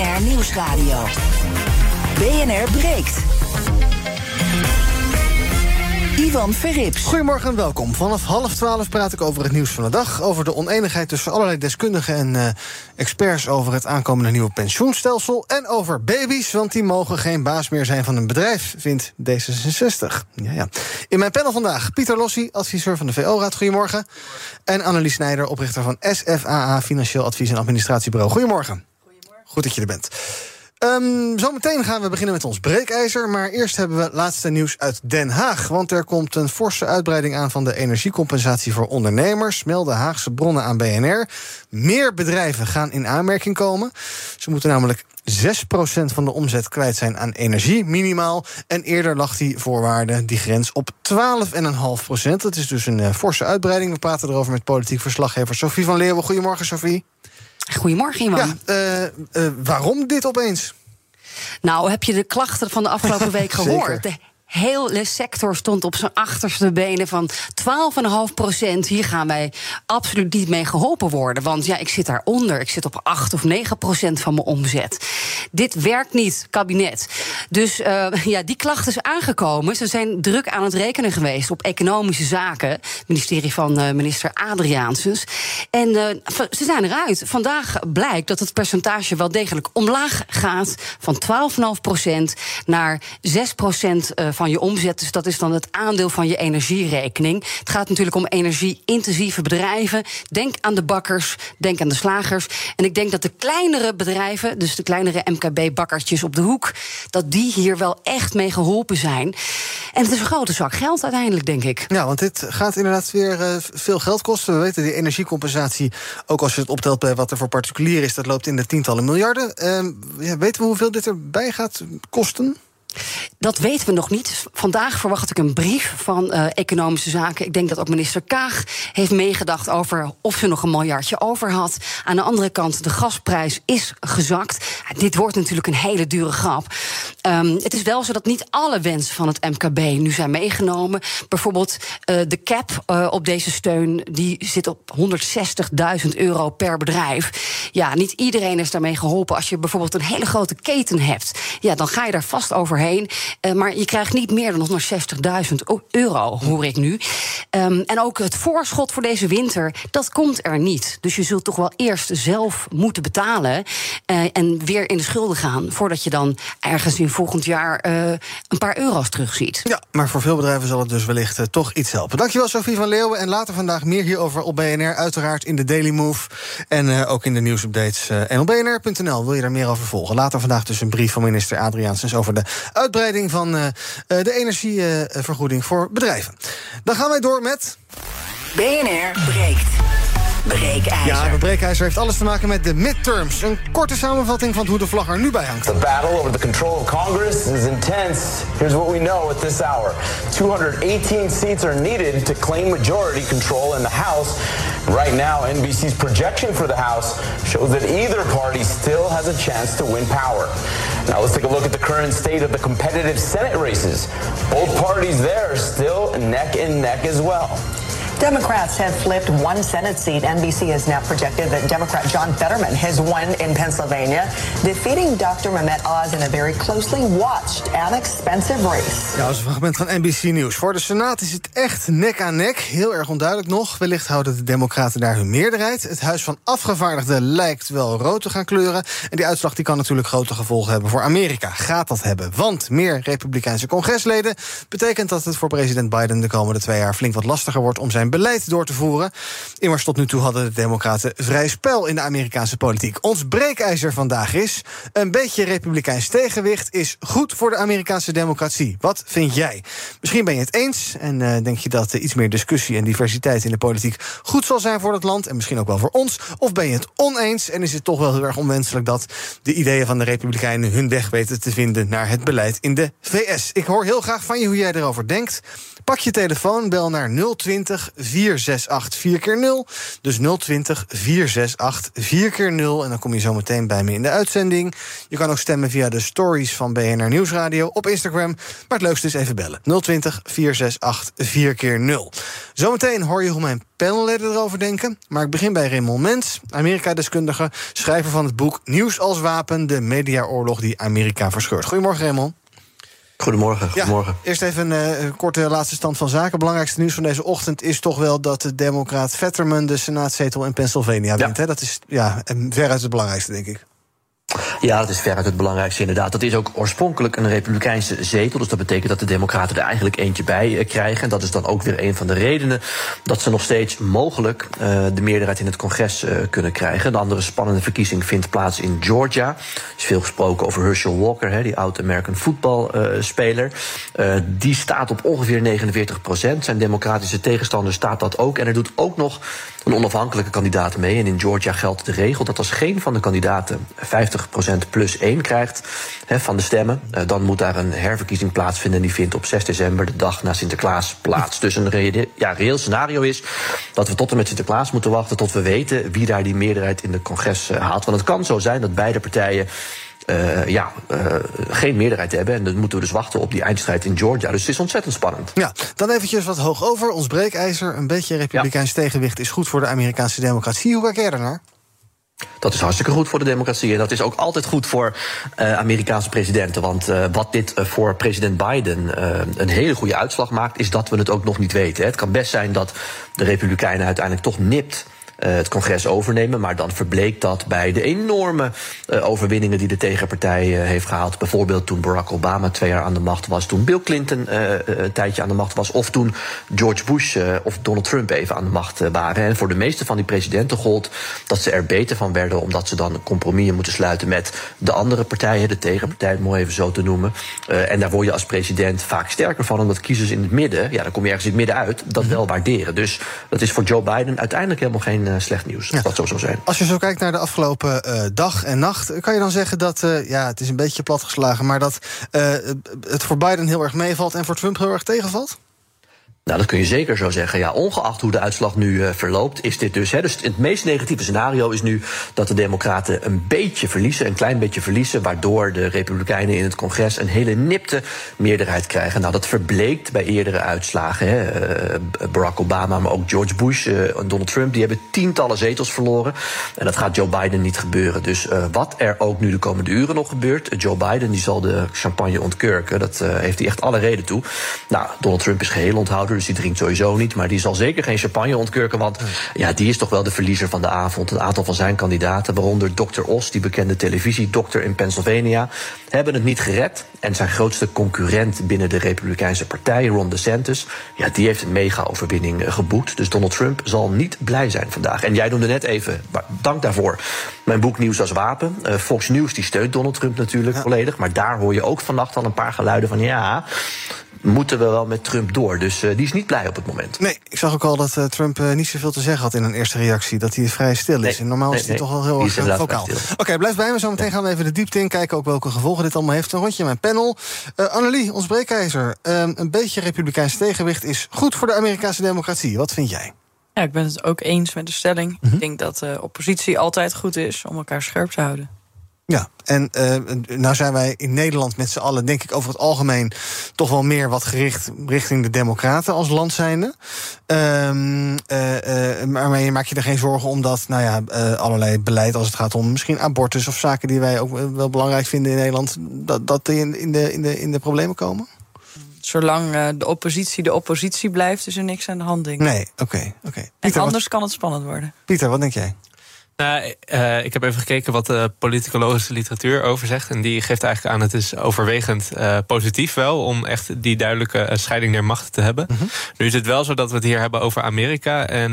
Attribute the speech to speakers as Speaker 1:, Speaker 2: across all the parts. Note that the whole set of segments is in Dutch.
Speaker 1: BNR Nieuwsradio. BNR breekt. Ivan Verrips.
Speaker 2: Goedemorgen en welkom. Vanaf half twaalf praat ik over het nieuws van de dag. Over de oneenigheid tussen allerlei deskundigen en uh, experts over het aankomende nieuwe pensioenstelsel. En over baby's, want die mogen geen baas meer zijn van een bedrijf, vindt D66. Ja, ja. In mijn panel vandaag Pieter Lossi, adviseur van de VO-raad. Goedemorgen. En Annelies Snijder, oprichter van SFAA, Financieel Advies en Administratiebureau. Goedemorgen. Goed dat je er bent. Um, zometeen gaan we beginnen met ons breekijzer. Maar eerst hebben we laatste nieuws uit Den Haag. Want er komt een forse uitbreiding aan van de energiecompensatie voor ondernemers. Melden Haagse bronnen aan BNR. Meer bedrijven gaan in aanmerking komen. Ze moeten namelijk 6% van de omzet kwijt zijn aan energie, minimaal. En eerder lag die voorwaarde, die grens, op 12,5%. Dat is dus een uh, forse uitbreiding. We praten erover met politiek verslaggever Sophie van Leeuwen. Goedemorgen, Sophie.
Speaker 3: Goedemorgen, Iwan.
Speaker 2: Ja, uh, uh, waarom dit opeens?
Speaker 3: Nou, heb je de klachten van de afgelopen week gehoord? De hele sector stond op zijn achterste benen van 12,5 procent. Hier gaan wij absoluut niet mee geholpen worden. Want ja, ik zit daaronder. Ik zit op 8 of 9 procent van mijn omzet. Dit werkt niet, kabinet. Dus uh, ja, die klacht is aangekomen. Ze zijn druk aan het rekenen geweest op economische zaken. Ministerie van uh, minister Adriaansens. En uh, ze zijn eruit. Vandaag blijkt dat het percentage wel degelijk omlaag gaat. Van 12,5 procent naar 6 procent van je omzet. Dus dat is dan het aandeel van je energierekening. Het gaat natuurlijk om energie-intensieve bedrijven. Denk aan de bakkers, denk aan de slagers. En ik denk dat de kleinere bedrijven, dus de kleinere MKB-bakkertjes op de hoek, dat die hier wel echt mee geholpen zijn. En het is een grote zak geld uiteindelijk, denk ik.
Speaker 2: Ja, want dit gaat inderdaad weer uh, veel geld kosten. We weten die energiecompensatie, ook als je het optelt bij wat er voor particulier is, dat loopt in de tientallen miljarden. Uh, ja, weten we hoeveel dit erbij gaat kosten?
Speaker 3: Dat weten we nog niet. Vandaag verwacht ik een brief van uh, Economische Zaken. Ik denk dat ook minister Kaag heeft meegedacht over of ze nog een miljardje over had. Aan de andere kant, de gasprijs is gezakt. Dit wordt natuurlijk een hele dure grap. Um, het is wel zo dat niet alle wensen van het MKB nu zijn meegenomen. Bijvoorbeeld uh, de cap uh, op deze steun die zit op 160.000 euro per bedrijf. Ja, niet iedereen is daarmee geholpen. Als je bijvoorbeeld een hele grote keten hebt, ja, dan ga je daar vast overheen. Uh, maar je krijgt niet meer dan 160.000 euro, hoor ik nu. Um, en ook het voorschot voor deze winter, dat komt er niet. Dus je zult toch wel eerst zelf moeten betalen uh, en weer in de schulden gaan voordat je dan ergens in volgend jaar uh, een paar euro's terugziet.
Speaker 2: Ja, maar voor veel bedrijven zal het dus wellicht toch iets helpen. Dankjewel, Sophie van Leeuwen. En later vandaag meer hierover op BNR. Uiteraard in de Daily Move. En ook in de nieuwsupdates. en op bnr.nl wil je daar meer over volgen. Later vandaag dus een brief van minister Adriaansens over de uitbreiding van de energievergoeding voor bedrijven. Dan gaan wij door met.
Speaker 1: BNR breekt. Breekijzer.
Speaker 2: Ja, de breekijzer heeft alles te maken met de midterms. Een korte samenvatting van hoe de vlag er nu bij hangt.
Speaker 4: The battle over the control of Congress is intense. Here's what we know at this hour. 218 seats are needed to claim majority control in the House. Right now, NBC's projection for the House shows that either party still has a chance to win power. Now let's take a look at the current state of the competitive Senate races. Both parties there are still neck and neck as well.
Speaker 5: Democrats have flipped one Senate seat. NBC has now projected that Democrat John Fetterman has won in Pennsylvania, defeating Dr. Mehmet Oz in a very closely watched and expensive race.
Speaker 2: Ja, is een fragment van NBC Nieuws. Voor de Senaat is het echt nek aan nek. Heel erg onduidelijk nog. Wellicht houden de Democraten daar hun meerderheid. Het Huis van Afgevaardigden lijkt wel rood te gaan kleuren. En die uitslag die kan natuurlijk grote gevolgen hebben voor Amerika. Gaat dat hebben? Want meer Republikeinse congresleden betekent dat het voor president Biden de komende twee jaar flink wat lastiger wordt om zijn beleid door te voeren. Immers tot nu toe hadden de Democraten vrij spel in de Amerikaanse politiek. Ons breekijzer vandaag is: een beetje republikeins tegenwicht is goed voor de Amerikaanse democratie. Wat vind jij? Misschien ben je het eens en uh, denk je dat iets meer discussie en diversiteit in de politiek goed zal zijn voor het land en misschien ook wel voor ons. Of ben je het oneens en is het toch wel heel erg onwenselijk dat de ideeën van de Republikeinen hun weg weten te vinden naar het beleid in de VS? Ik hoor heel graag van je hoe jij erover denkt. Pak je telefoon, bel naar 020 468 4 keer 0 Dus 020 468 4 keer 0 En dan kom je zo meteen bij me in de uitzending. Je kan ook stemmen via de stories van BNR Nieuwsradio op Instagram. Maar het leukste is even bellen. 020 468 4 keer 0 Zometeen hoor je hoe mijn panelleden erover denken. Maar ik begin bij Raymond Mens, Amerika-deskundige... schrijver van het boek Nieuws als wapen... de mediaoorlog die Amerika verscheurt. Goedemorgen, Raymond.
Speaker 6: Goedemorgen. goedemorgen.
Speaker 2: Ja, eerst even een uh, korte laatste stand van zaken. Belangrijkste nieuws van deze ochtend is toch wel dat de Democraat Vetterman de Senaatzetel in Pennsylvania wint. Ja. Dat is ja, veruit het belangrijkste, denk ik.
Speaker 6: Ja, dat is veruit het belangrijkste inderdaad. Dat is ook oorspronkelijk een republikeinse zetel. Dus dat betekent dat de democraten er eigenlijk eentje bij uh, krijgen. En dat is dan ook weer een van de redenen dat ze nog steeds mogelijk uh, de meerderheid in het congres uh, kunnen krijgen. De andere spannende verkiezing vindt plaats in Georgia. Er is veel gesproken over Herschel Walker, die oud-American voetbalspeler. die staat op ongeveer 49 procent. Zijn democratische tegenstander staat dat ook. En er doet ook nog een onafhankelijke kandidaat mee. En in Georgia geldt de regel dat als geen van de kandidaten 50% plus 1 krijgt van de stemmen, uh, dan moet daar een herverkiezing plaatsvinden. En die vindt op 6 december, de dag na Sinterklaas, plaats. Dus een ja, reëel scenario is dat we tot en met Sinterklaas moeten wachten tot we weten wie daar die meerderheid in de congres uh, haalt. Want het kan zo zijn dat beide partijen uh, ja, uh, geen meerderheid hebben. En dan moeten we dus wachten op die eindstrijd in Georgia. Dus het is ontzettend spannend.
Speaker 2: Ja, dan eventjes wat hoog over. Ons breekijzer, een beetje republikeins ja. tegenwicht... is goed voor de Amerikaanse democratie. Hoe kijk jij daarnaar?
Speaker 6: Dat is hartstikke goed voor de democratie. En dat is ook altijd goed voor uh, Amerikaanse presidenten. Want uh, wat dit uh, voor president Biden een hele goede uitslag maakt, is dat we het ook nog niet weten. Het kan best zijn dat de Republikeinen uiteindelijk toch nipt het congres overnemen. Maar dan verbleek dat bij de enorme uh, overwinningen die de tegenpartij uh, heeft gehaald. Bijvoorbeeld toen Barack Obama twee jaar aan de macht was. Toen Bill Clinton een tijdje aan de macht was. Of toen George Bush of Donald Trump even aan de macht waren. En voor de meeste van die presidenten gold dat ze er beter van werden. Omdat ze dan compromissen moeten sluiten met de andere partijen. De tegenpartij, om even zo te noemen. en daar word je als president vaak sterker van. Omdat kiezers in het midden, ja, dan kom je ergens in het midden uit, dat wel waarderen. Dus dat is voor Joe Biden uiteindelijk helemaal geen uh, slecht nieuws. Ja. Dat zo zou zijn.
Speaker 2: Als je zo kijkt naar de afgelopen uh, dag en nacht, kan je dan zeggen dat, uh, ja, het is een beetje platgeslagen, maar dat het voor Biden heel erg meevalt en voor Trump heel erg tegenvalt?
Speaker 6: Nou, dat kun je zeker zo zeggen. Ja, ongeacht hoe de uitslag nu uh, verloopt, is dit dus. Hè, dus het meest negatieve scenario is nu dat de Democraten een beetje verliezen, een klein beetje verliezen, waardoor de Republikeinen in het congres een hele nipte meerderheid krijgen. Nou, dat verbleekt bij eerdere uitslagen. Hè. Uh, Barack Obama, maar ook George Bush en uh, Donald Trump, die hebben tientallen zetels verloren. En dat gaat Joe Biden niet gebeuren. Dus wat er ook nu de komende uren nog gebeurt, Joe Biden die zal de champagne ontkurken. Dat heeft hij echt alle reden toe. Nou, Donald Trump is geheel onthouden dus die drinkt sowieso niet. Maar die zal zeker geen champagne ontkurken. Want ja, die is toch wel de verliezer van de avond. Een aantal van zijn kandidaten, waaronder Dr. Os, die bekende televisiedokter in Pennsylvania, hebben het niet gered. En zijn grootste concurrent binnen de Republikeinse Partij, Ron DeSantis, ja, die heeft een mega-overwinning geboekt. Dus Donald Trump zal niet blij zijn vandaag. En jij noemde net even, dank daarvoor, mijn boek Nieuws als Wapen. Uh, Fox News die steunt Donald Trump natuurlijk ja. volledig. Maar daar hoor je ook vannacht al een paar geluiden van ja moeten we wel met Trump door. Dus uh, die is niet blij op het moment.
Speaker 2: Nee, ik zag ook al dat uh, Trump uh, niet zoveel te zeggen had in een eerste reactie. Dat hij vrij stil is.
Speaker 6: Nee,
Speaker 2: en normaal
Speaker 6: nee,
Speaker 2: is hij
Speaker 6: nee.
Speaker 2: toch wel heel erg vocaal. Oké, okay, blijf bij me. Zometeen ja. gaan we even de diepte in. Kijken ook welke gevolgen dit allemaal heeft. Een rondje in mijn panel. Annelie, ons breekijzer. een beetje republikeins tegenwicht is goed voor de Amerikaanse democratie. Wat vind jij?
Speaker 7: Ja, ik ben het ook eens met de stelling. Mm -hmm. Ik denk dat de oppositie altijd goed is om elkaar scherp te houden.
Speaker 2: Ja, en uh, nou zijn wij in Nederland met z'n allen, denk ik, over het algemeen toch wel meer wat gericht richting de Democraten als land zijnde. Um, uh, uh, maar maak je er geen zorgen om dat, nou ja, allerlei beleid als het gaat om misschien abortus of zaken die wij ook wel belangrijk vinden in Nederland, dat, dat die in, in, de, in, de, in de problemen komen?
Speaker 7: Zolang de oppositie de oppositie blijft, is er niks aan de hand, denk
Speaker 2: ik. Nee, oké. Okay, okay.
Speaker 7: En anders kan het spannend worden.
Speaker 2: Pieter, wat denk jij?
Speaker 8: Nou, uh, ik heb even gekeken wat de politicologische literatuur over zegt. En die geeft eigenlijk aan, het is overwegend uh, positief wel... om echt die duidelijke uh, scheiding der machten te hebben. -hmm. Nu is het wel zo dat we het hier hebben over Amerika. En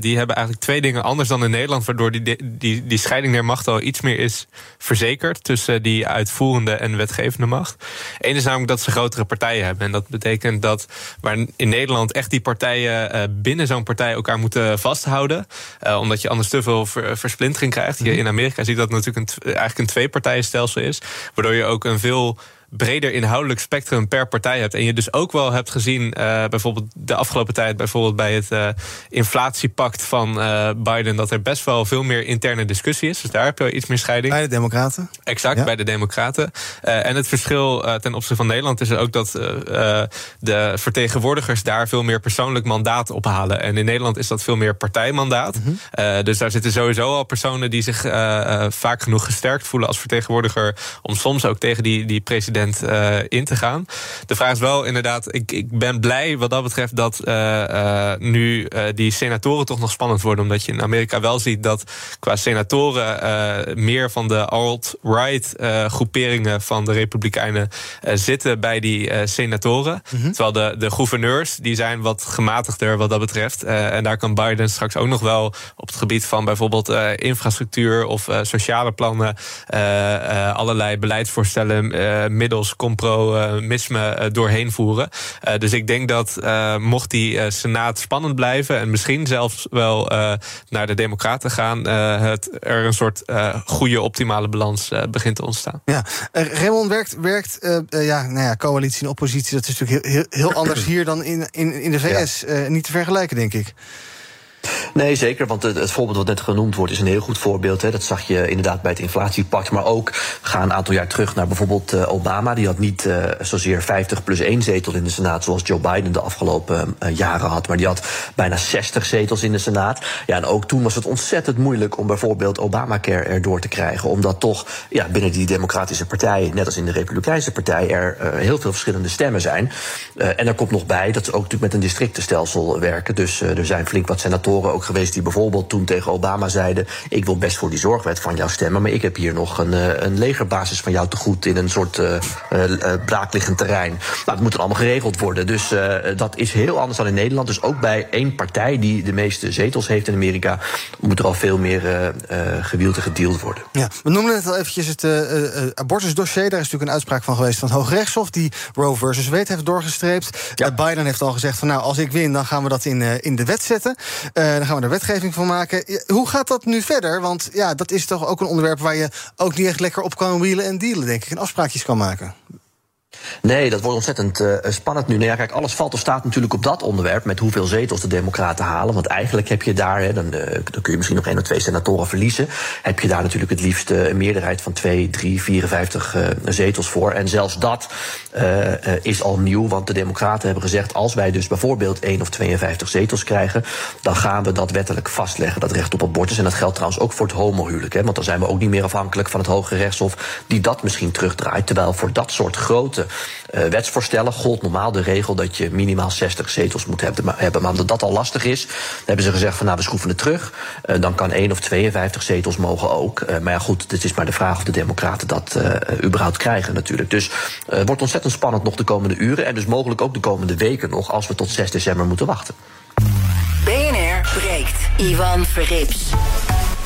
Speaker 8: die hebben eigenlijk twee dingen anders dan in Nederland... waardoor die, die, die scheiding der machten al iets meer is verzekerd... tussen die uitvoerende en wetgevende macht. Eén is namelijk dat ze grotere partijen hebben. En dat betekent dat waar in Nederland echt die partijen... binnen zo'n partij elkaar moeten vasthouden... omdat je anders te veel... Ver, versplintering krijgt. Hier in Amerika zie je dat natuurlijk een, eigenlijk een twee-partijenstelsel is. Waardoor je ook een veel breder inhoudelijk spectrum per partij hebt. En je dus ook wel hebt gezien, bijvoorbeeld de afgelopen tijd, bijvoorbeeld bij het inflatiepact van Biden, dat er best wel veel meer interne discussie is. Dus daar heb je iets meer scheiding.
Speaker 2: Bij de Democraten?
Speaker 8: Exact, bij de Democraten. en het verschil ten opzichte van Nederland is ook dat de vertegenwoordigers daar veel meer persoonlijk mandaat ophalen. En in Nederland is dat veel meer partijmandaat. Mhm. dus daar zitten sowieso al personen die zich vaak genoeg gesterkt voelen als vertegenwoordiger. om soms ook tegen die, die president uh, in te gaan. De vraag is wel inderdaad, ik, ik ben blij wat dat betreft dat uh, uh, nu die senatoren toch nog spannend worden. Omdat je in Amerika wel ziet dat qua senatoren meer van de alt-right groeperingen van de Republikeinen zitten bij die senatoren. Mhm. Terwijl de, de gouverneurs die zijn wat gematigder wat dat betreft. en daar kan Biden straks ook nog wel op het gebied van bijvoorbeeld infrastructuur of sociale plannen allerlei beleidsvoorstellen uh, middels compromisme doorheen voeren. dus ik denk dat mocht die Senaat spannend blijven en misschien zelfs wel naar de Democraten gaan, het, er een soort goede optimale balans begint te ontstaan.
Speaker 2: Ja, Raymond werkt, werkt ja, nou ja, coalitie en oppositie. Dat is natuurlijk heel, heel, heel anders hier dan in, in, in de VS. niet te vergelijken, denk ik.
Speaker 6: Nee, zeker. Want het, voorbeeld wat net genoemd wordt is een heel goed voorbeeld. Hè. Dat zag je inderdaad bij het inflatiepact. Maar ook ga een aantal jaar terug naar bijvoorbeeld uh, Obama. Die had niet uh, zozeer 50 plus 1 zetel in de Senaat. Zoals Joe Biden de afgelopen uh, jaren had. Maar die had bijna 60 zetels in de Senaat. Ja, en ook toen was het ontzettend moeilijk om bijvoorbeeld Obamacare erdoor te krijgen. Omdat toch ja, binnen die Democratische Partij, net als in de Republikeinse Partij, er heel veel verschillende stemmen zijn. en er komt nog bij dat ze ook natuurlijk met een districtenstelsel werken. Dus er zijn flink wat senatoren ook geweest die bijvoorbeeld toen tegen Obama zeiden: Ik wil best voor die zorgwet van jou stemmen, maar ik heb hier nog een, eh, een legerbasis van jou te goed in een soort uh, uh, braakliggend terrein. Nou, dat moet dan allemaal geregeld worden. Dus dat is heel anders dan in Nederland. Dus ook bij één partij die de meeste zetels heeft in Amerika, moet er al veel meer gewield en gedeeld worden.
Speaker 2: Ja, we noemen net al eventjes het abortusdossier. Daar is natuurlijk een uitspraak van geweest van het Hoogrechtshof, die Roe versus Wade heeft doorgestreept. Ja. Biden heeft al gezegd van nou, als ik win, dan gaan we dat in, in de wet zetten. Uh, dan gaan we er wetgeving van maken. Hoe gaat dat nu verder? Want ja, dat is toch ook een onderwerp waar je ook niet echt lekker op kan wielen en dealen, denk ik. En afspraakjes kan maken.
Speaker 6: Nee, dat wordt ontzettend uh, spannend nu. Nou ja, kijk, alles valt of staat natuurlijk op dat onderwerp... met hoeveel zetels de democraten halen. Want eigenlijk heb je daar, hè, dan, uh, dan kun je misschien nog één of twee senatoren verliezen... heb je daar natuurlijk het liefst uh, een meerderheid van 2, 3, 54 zetels voor. En zelfs dat is al nieuw, want de democraten hebben gezegd... als wij dus bijvoorbeeld 1 of 52 zetels krijgen... dan gaan we dat wettelijk vastleggen, dat recht op abortus. En dat geldt trouwens ook voor het homohuwelijk. Hè, want dan zijn we ook niet meer afhankelijk van het Hoge Rechtshof... die dat misschien terugdraait. Terwijl voor dat soort grote uh, wetsvoorstellen gold normaal de regel dat je minimaal 60 zetels moet hebben. Maar, omdat dat al lastig is, hebben ze gezegd van nou we schroeven het terug. Uh, dan kan 1 of 52 zetels mogen ook. Uh, maar ja goed, het is maar de vraag of de democraten dat überhaupt krijgen natuurlijk. Dus het wordt ontzettend spannend nog de komende uren. En dus mogelijk ook de komende weken nog als we tot 6 december moeten wachten.
Speaker 1: BNR breekt. Ivan Verrips.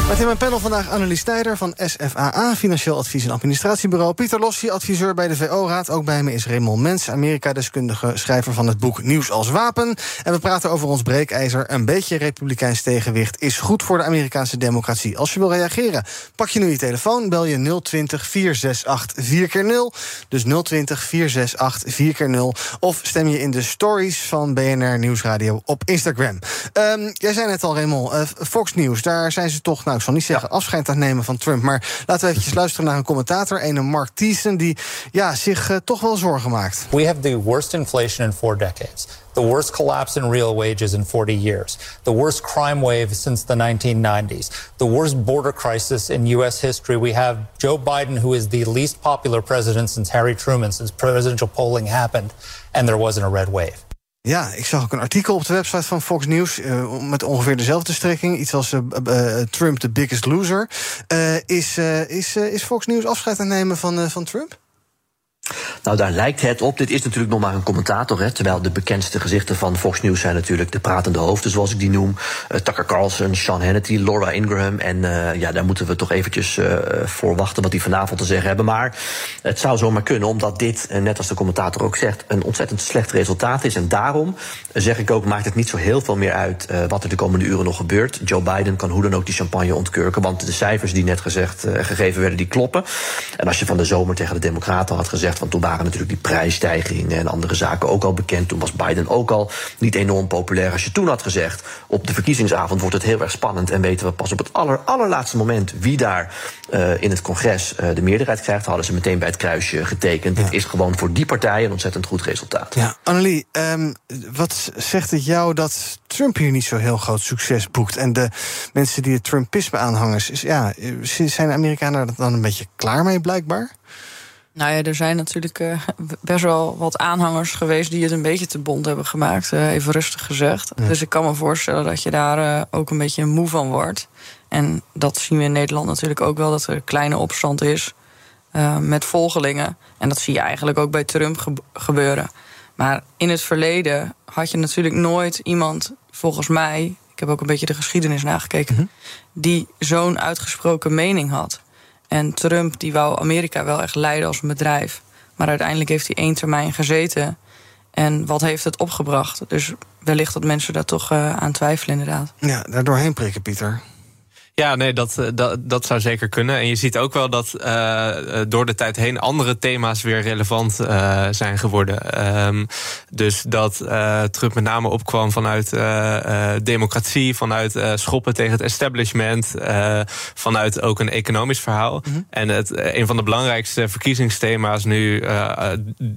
Speaker 2: Met in mijn panel vandaag Annelies Snijder van SFAA, Financieel Advies- en Administratiebureau. Pieter Lossi, adviseur bij de VO-raad. Ook bij me is Raymond Mens, Amerika-deskundige schrijver van het boek Nieuws als Wapen. En we praten over ons breekijzer. Een beetje republikeins tegenwicht is goed voor de Amerikaanse democratie. Als je wil reageren, pak je nu je telefoon, bel je 020 468 4x0. Dus 020 468 4x0. Of stem je in de stories van BNR Nieuwsradio op Instagram. Um, jij zei net al, Raymond, uh, Fox News, daar zijn ze toch... Nou, ik zal niet zeggen afscheid aan nemen van Trump. Maar laten we eventjes luisteren naar een commentator, een Mark Thiessen, die ja, zich uh, toch wel zorgen maakt.
Speaker 9: We have the worst inflation in four decades. The worst collapse in real wages in 40 years. The worst crime wave since the 1990s. The worst border crisis in U.S. history. We have Joe Biden, who is the least popular president since Harry Truman, since presidential polling happened, and there wasn't a red wave.
Speaker 2: Ja, ik zag ook een artikel op de website van Fox News uh, met ongeveer dezelfde strekking. Iets als uh, uh, Trump the biggest loser. is, is, is Fox News afscheid aan nemen van, van Trump?
Speaker 6: Nou, daar lijkt het op. Dit is natuurlijk nog maar een commentator. Hè, terwijl de bekendste gezichten van Fox News zijn natuurlijk de pratende hoofden, zoals ik die noem. Uh, Tucker Carlson, Sean Hannity, Laura Ingraham. En uh, ja, daar moeten we toch eventjes uh, voor wachten wat die vanavond te zeggen hebben. Maar het zou zomaar kunnen, omdat dit, net als de commentator ook zegt, een ontzettend slecht resultaat is. En daarom zeg ik ook, maakt het niet zo heel veel meer uit wat er de komende uren nog gebeurt. Joe Biden kan hoe dan ook die champagne ontkurken. Want de cijfers die net gezegd, gegeven werden, die kloppen. En als je van de zomer tegen de Democraten had gezegd gezegd. Want toen waren natuurlijk die prijsstijgingen en andere zaken ook al bekend. Toen was Biden ook al niet enorm populair. Als je toen had gezegd, op de verkiezingsavond wordt het heel erg spannend en weten we pas op het aller, allerlaatste moment wie daar uh, in het congres uh, de meerderheid krijgt, hadden ze meteen bij het kruisje getekend. Ja. Dit is gewoon voor die partij een ontzettend goed resultaat.
Speaker 2: Ja, Annelie, um, wat zegt het jou dat Trump hier niet zo heel groot succes boekt? En de mensen die het Trumpisme aanhangers, is, ja, zijn de Amerikanen er dan een beetje klaar mee blijkbaar?
Speaker 7: Nou ja, er zijn natuurlijk uh, best wel wat aanhangers geweest die het een beetje te bond hebben gemaakt, uh, even rustig gezegd. Ja. Dus ik kan me voorstellen dat je daar uh, ook een beetje moe van wordt. En dat zien we in Nederland natuurlijk ook wel, dat er een kleine opstand is met volgelingen. En dat zie je eigenlijk ook bij Trump ge gebeuren. Maar in het verleden had je natuurlijk nooit iemand, volgens mij, ik heb ook een beetje de geschiedenis nagekeken, mm -hmm. die zo'n uitgesproken mening had. En Trump die wou Amerika wel echt leiden als een bedrijf. Maar uiteindelijk heeft hij één termijn gezeten. En wat heeft het opgebracht? Dus wellicht dat mensen daar toch uh, aan twijfelen, inderdaad.
Speaker 2: Ja, daar doorheen prikken, Pieter.
Speaker 8: Ja, nee, dat, dat, dat zou zeker kunnen. En je ziet ook wel dat uh, door de tijd heen andere thema's weer relevant uh, zijn geworden. Um, dus dat uh, Trump met name opkwam vanuit democratie, vanuit schoppen tegen het establishment, vanuit ook een economisch verhaal. Mm -hmm. En het, een van de belangrijkste verkiezingsthema's nu,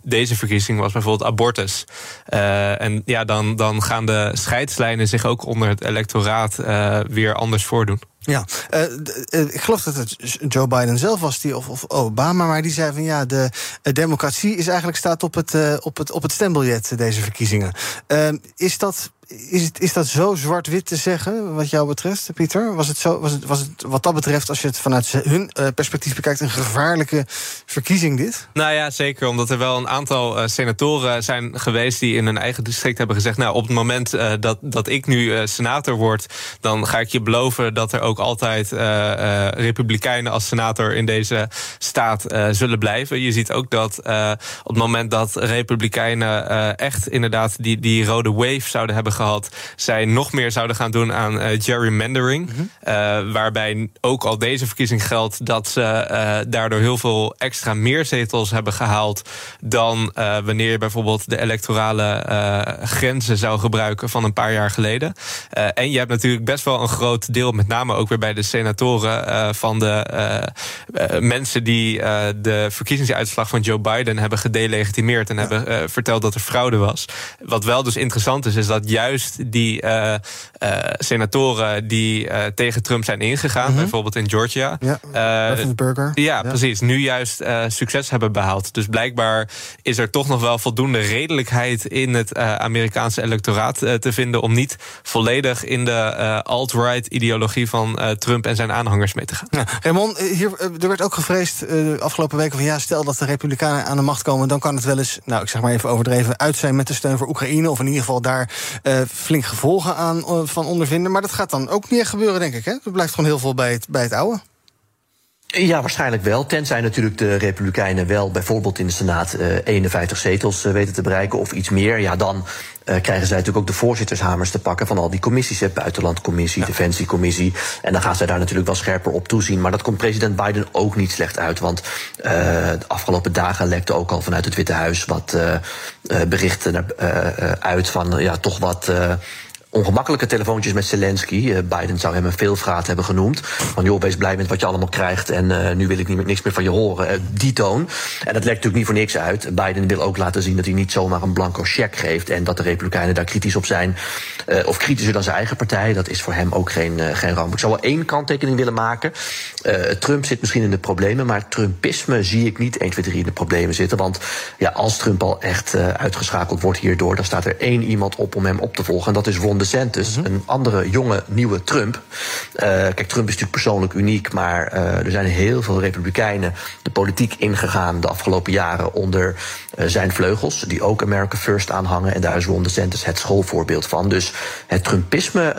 Speaker 8: deze verkiezing, was bijvoorbeeld abortus. en ja, dan, dan gaan de scheidslijnen zich ook onder het electoraat weer anders voordoen.
Speaker 2: Ja, uh, uh, ik geloof dat het Joe Biden zelf was, die, of, of Obama, maar die zei van ja, de uh, democratie is eigenlijk staat op het, op het, op het stembiljet, deze verkiezingen. Ehm, is dat is, het, is dat zo zwart-wit te zeggen, wat jou betreft, Pieter? Was het, zo, was, het, was het wat dat betreft, als je het vanuit hun uh, perspectief bekijkt, een gevaarlijke verkiezing, dit?
Speaker 8: Nou ja, zeker. Omdat er wel een aantal uh, senatoren zijn geweest die in hun eigen district hebben gezegd: Nou, op het moment uh, dat, dat ik nu senator word, dan ga ik je beloven dat er ook altijd Republikeinen als senator in deze staat zullen blijven. Je ziet ook dat op het moment dat Republikeinen echt inderdaad die, die rode wave zouden hebben gehad, zij nog meer zouden gaan doen aan uh, gerrymandering. Mm -hmm. uh, waarbij ook al deze verkiezing geldt dat ze uh, daardoor heel veel extra meer zetels hebben gehaald dan wanneer je bijvoorbeeld de electorale grenzen zou gebruiken van een paar jaar geleden. en je hebt natuurlijk best wel een groot deel, met name ook weer bij de senatoren, van de mensen die de verkiezingsuitslag van Joe Biden hebben gedelegitimeerd en ja. hebben verteld dat er fraude was. Wat wel dus interessant is, is dat juist juist die uh, uh, senatoren die uh, tegen Trump zijn ingegaan, mm -hmm. bijvoorbeeld in Georgia.
Speaker 2: Ja, Burger.
Speaker 8: Ja, ja, precies. Nu juist succes hebben behaald. Dus blijkbaar is er toch nog wel voldoende redelijkheid in het Amerikaanse electoraat te vinden om niet volledig in de alt-right ideologie van Trump en zijn aanhangers mee te gaan.
Speaker 2: Ja. Raymond, hier, er werd ook gevreesd de afgelopen weken van ja, stel dat de Republikeinen aan de macht komen, dan kan het wel eens, nou ik zeg maar even overdreven, uit zijn met de steun voor Oekraïne. Of in ieder geval daar uh, flink gevolgen aan uh, van ondervinden. Maar dat gaat dan ook niet gebeuren, denk ik. Hè? Er blijft gewoon heel veel bij het, bij het oude.
Speaker 6: Ja, waarschijnlijk wel. Tenzij natuurlijk de Republikeinen wel bijvoorbeeld in de Senaat uh, 51 zetels uh, weten te bereiken of iets meer. Ja, dan uh, krijgen zij natuurlijk ook de voorzittershamers te pakken van al die commissies. Hè, buitenlandcommissie, ja. defensiecommissie. En dan gaan zij daar natuurlijk wel scherper op toezien. Maar dat komt president Biden ook niet slecht uit. Want de afgelopen dagen lekte ook al vanuit het Witte Huis wat berichten uit van ja, toch wat ongemakkelijke telefoontjes met Zelensky. Uh, Biden zou hem een veelvraat hebben genoemd. Van joh, wees blij met wat je allemaal krijgt en uh, nu wil ik niet niks meer van je horen. Uh, die toon. En dat lekt natuurlijk niet voor niks uit. Biden wil ook laten zien dat hij niet zomaar een blanco cheque geeft en dat de Republikeinen daar kritisch op zijn. of kritischer dan zijn eigen partij. Dat is voor hem ook geen, geen ramp. Ik zou wel één kanttekening willen maken. Trump zit misschien in de problemen, maar Trumpisme zie ik niet 1, 2, 3 in de problemen zitten. Want ja, als Trump al echt uitgeschakeld wordt hierdoor, dan staat er één iemand op om hem op te volgen. En dat is Ron DeSantis, mm -hmm. een andere jonge nieuwe Trump. Uh, kijk, Trump is natuurlijk persoonlijk uniek, maar uh, er zijn heel veel Republikeinen de politiek ingegaan de afgelopen jaren onder uh, zijn vleugels, die ook America First aanhangen. En daar is Ron DeSantis het schoolvoorbeeld van. Dus het Trumpisme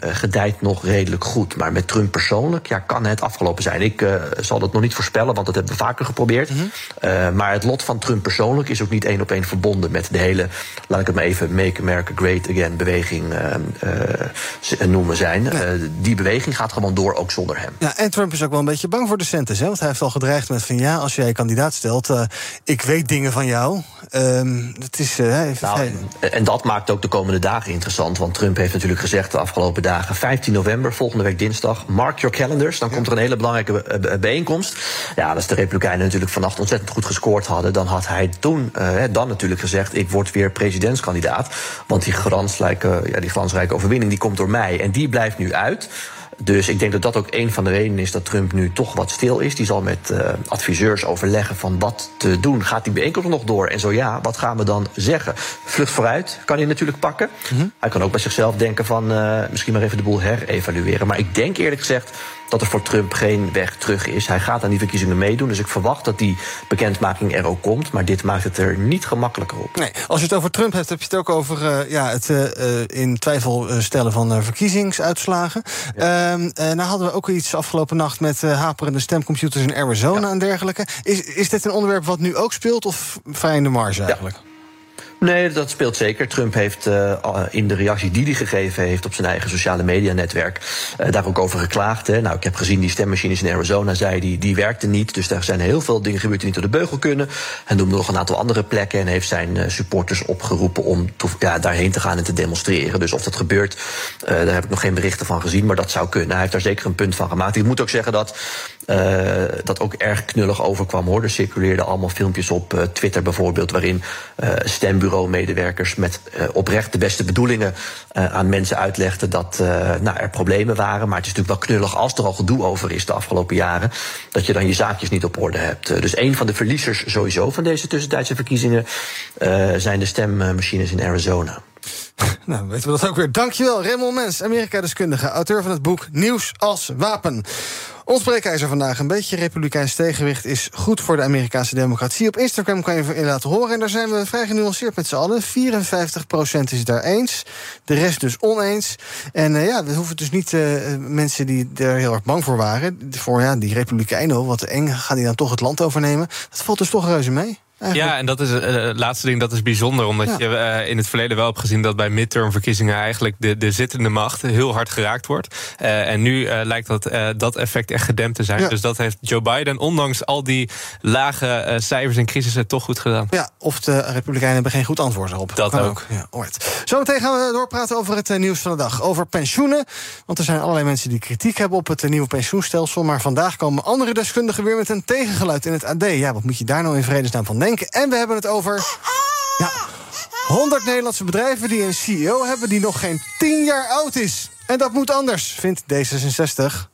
Speaker 6: gedijt nog redelijk goed. Maar met Trump persoonlijk ja, kan het afgelopen zijn. Ik zal dat nog niet voorspellen, want dat hebben we vaker geprobeerd. Mm -hmm. maar het lot van Trump persoonlijk is ook niet één op één verbonden met de hele, laat ik het maar even, Make America Great Again beweging noemen zijn. die beweging gaat gewoon door, ook zonder hem.
Speaker 2: Ja, en Trump is ook wel een beetje bang voor de centen, hè? Want hij heeft al gedreigd met van ja, als jij kandidaat stelt, ik weet dingen van jou. Ehm, het is,
Speaker 6: nou, en dat maakt ook de komende dagen interessant. Want Trump heeft natuurlijk gezegd de afgelopen dagen, 15 november, volgende week dinsdag, mark your calendars. Dan komt er een hele belangrijke bijeenkomst. Ja, als de Republikeinen natuurlijk vannacht ontzettend goed gescoord hadden, dan had hij toen dan natuurlijk gezegd: ik word weer presidentskandidaat. Want die glansrijke, ja, die glansrijke overwinning die komt door mij. En die blijft nu uit. Dus ik denk dat dat ook een van de redenen is dat Trump nu toch wat stil is. Die zal met uh, adviseurs overleggen van wat te doen. Gaat die bijeenkomst nog door? En zo ja, wat gaan we dan zeggen? Vlucht vooruit kan hij natuurlijk pakken. Mhm. Hij kan ook bij zichzelf denken van uh, misschien maar even de boel herevalueren. Maar ik denk eerlijk gezegd dat er voor Trump geen weg terug is. Hij gaat aan die verkiezingen meedoen. Dus ik verwacht dat die bekendmaking er ook komt. Maar dit maakt het er niet gemakkelijker op.
Speaker 2: Nee, als je het over Trump hebt, heb je het ook over uh, ja, het uh, in twijfel stellen van verkiezingsuitslagen. Ja. Uh, nou hadden we ook iets afgelopen nacht met haperende stemcomputers in Arizona en dergelijke. Is, is dit een onderwerp wat nu ook speelt of vrij in de marge eigenlijk?
Speaker 6: Ja. Nee, dat speelt zeker. Trump heeft uh, in de reactie die hij gegeven heeft op zijn eigen sociale medianetwerk uh, daar ook over geklaagd. Hè. Nou, ik heb gezien die stemmachines in Arizona, zei die, die werkten niet. Dus daar zijn heel veel dingen gebeurd die niet door de beugel kunnen. Hij noemde nog een aantal andere plekken en heeft zijn uh, supporters opgeroepen om ja, daarheen te gaan en te demonstreren. Dus of dat gebeurt, daar heb ik nog geen berichten van gezien, maar dat zou kunnen. Hij heeft daar zeker een punt van gemaakt. Ik moet ook zeggen dat dat ook erg knullig overkwam hoor. Er circuleerden allemaal filmpjes op Twitter bijvoorbeeld, waarin stembureaus medewerkers met uh, oprecht de beste bedoelingen uh, aan mensen uitlegden dat uh, nou, er problemen waren. Maar het is natuurlijk wel knullig als er al gedoe over is de afgelopen jaren. Dat je dan je zaakjes niet op orde hebt. dus een van de verliezers sowieso van deze tussentijdse verkiezingen zijn de stemmachines in Arizona.
Speaker 2: Nou, weten we dat ook weer. Dankjewel, Raymond Mens, Amerika-deskundige, auteur van het boek Nieuws als Wapen. Ons breekijzer vandaag. Een beetje republikeins tegenwicht is goed voor de Amerikaanse democratie. Op Instagram kan je in laten horen. En daar zijn we vrij genuanceerd met z'n allen. 54% is daar eens. De rest dus oneens. En uh, ja, we hoeven dus niet uh, mensen die er heel erg bang voor waren. Voor ja, die republikeinen, wat eng, gaan die dan toch het land overnemen? Dat valt dus toch reuze mee.
Speaker 8: Ja, en dat is uh, het laatste ding, dat is bijzonder. Omdat je uh, in het verleden wel hebt gezien dat bij midtermverkiezingen eigenlijk de, de zittende macht heel hard geraakt wordt. Uh, en nu lijkt dat, dat effect echt gedempt te zijn. Ja. Dus dat heeft Joe Biden, ondanks al die lage cijfers en crisissen, toch goed gedaan.
Speaker 2: Ja, of de Republikeinen hebben geen goed antwoord erop.
Speaker 8: Dat
Speaker 2: kan
Speaker 8: ook.
Speaker 2: ook. Ja, right. Zometeen gaan we doorpraten over het nieuws van de dag. Over pensioenen. Want er zijn allerlei mensen die kritiek hebben op het nieuwe pensioenstelsel. Maar vandaag komen andere deskundigen weer met een tegengeluid in het AD. Ja, wat moet je daar nou in vredesnaam van En we hebben het over. Ja, 100 Nederlandse bedrijven die een CEO hebben die nog geen 10 jaar oud is. En dat moet anders, vindt D66.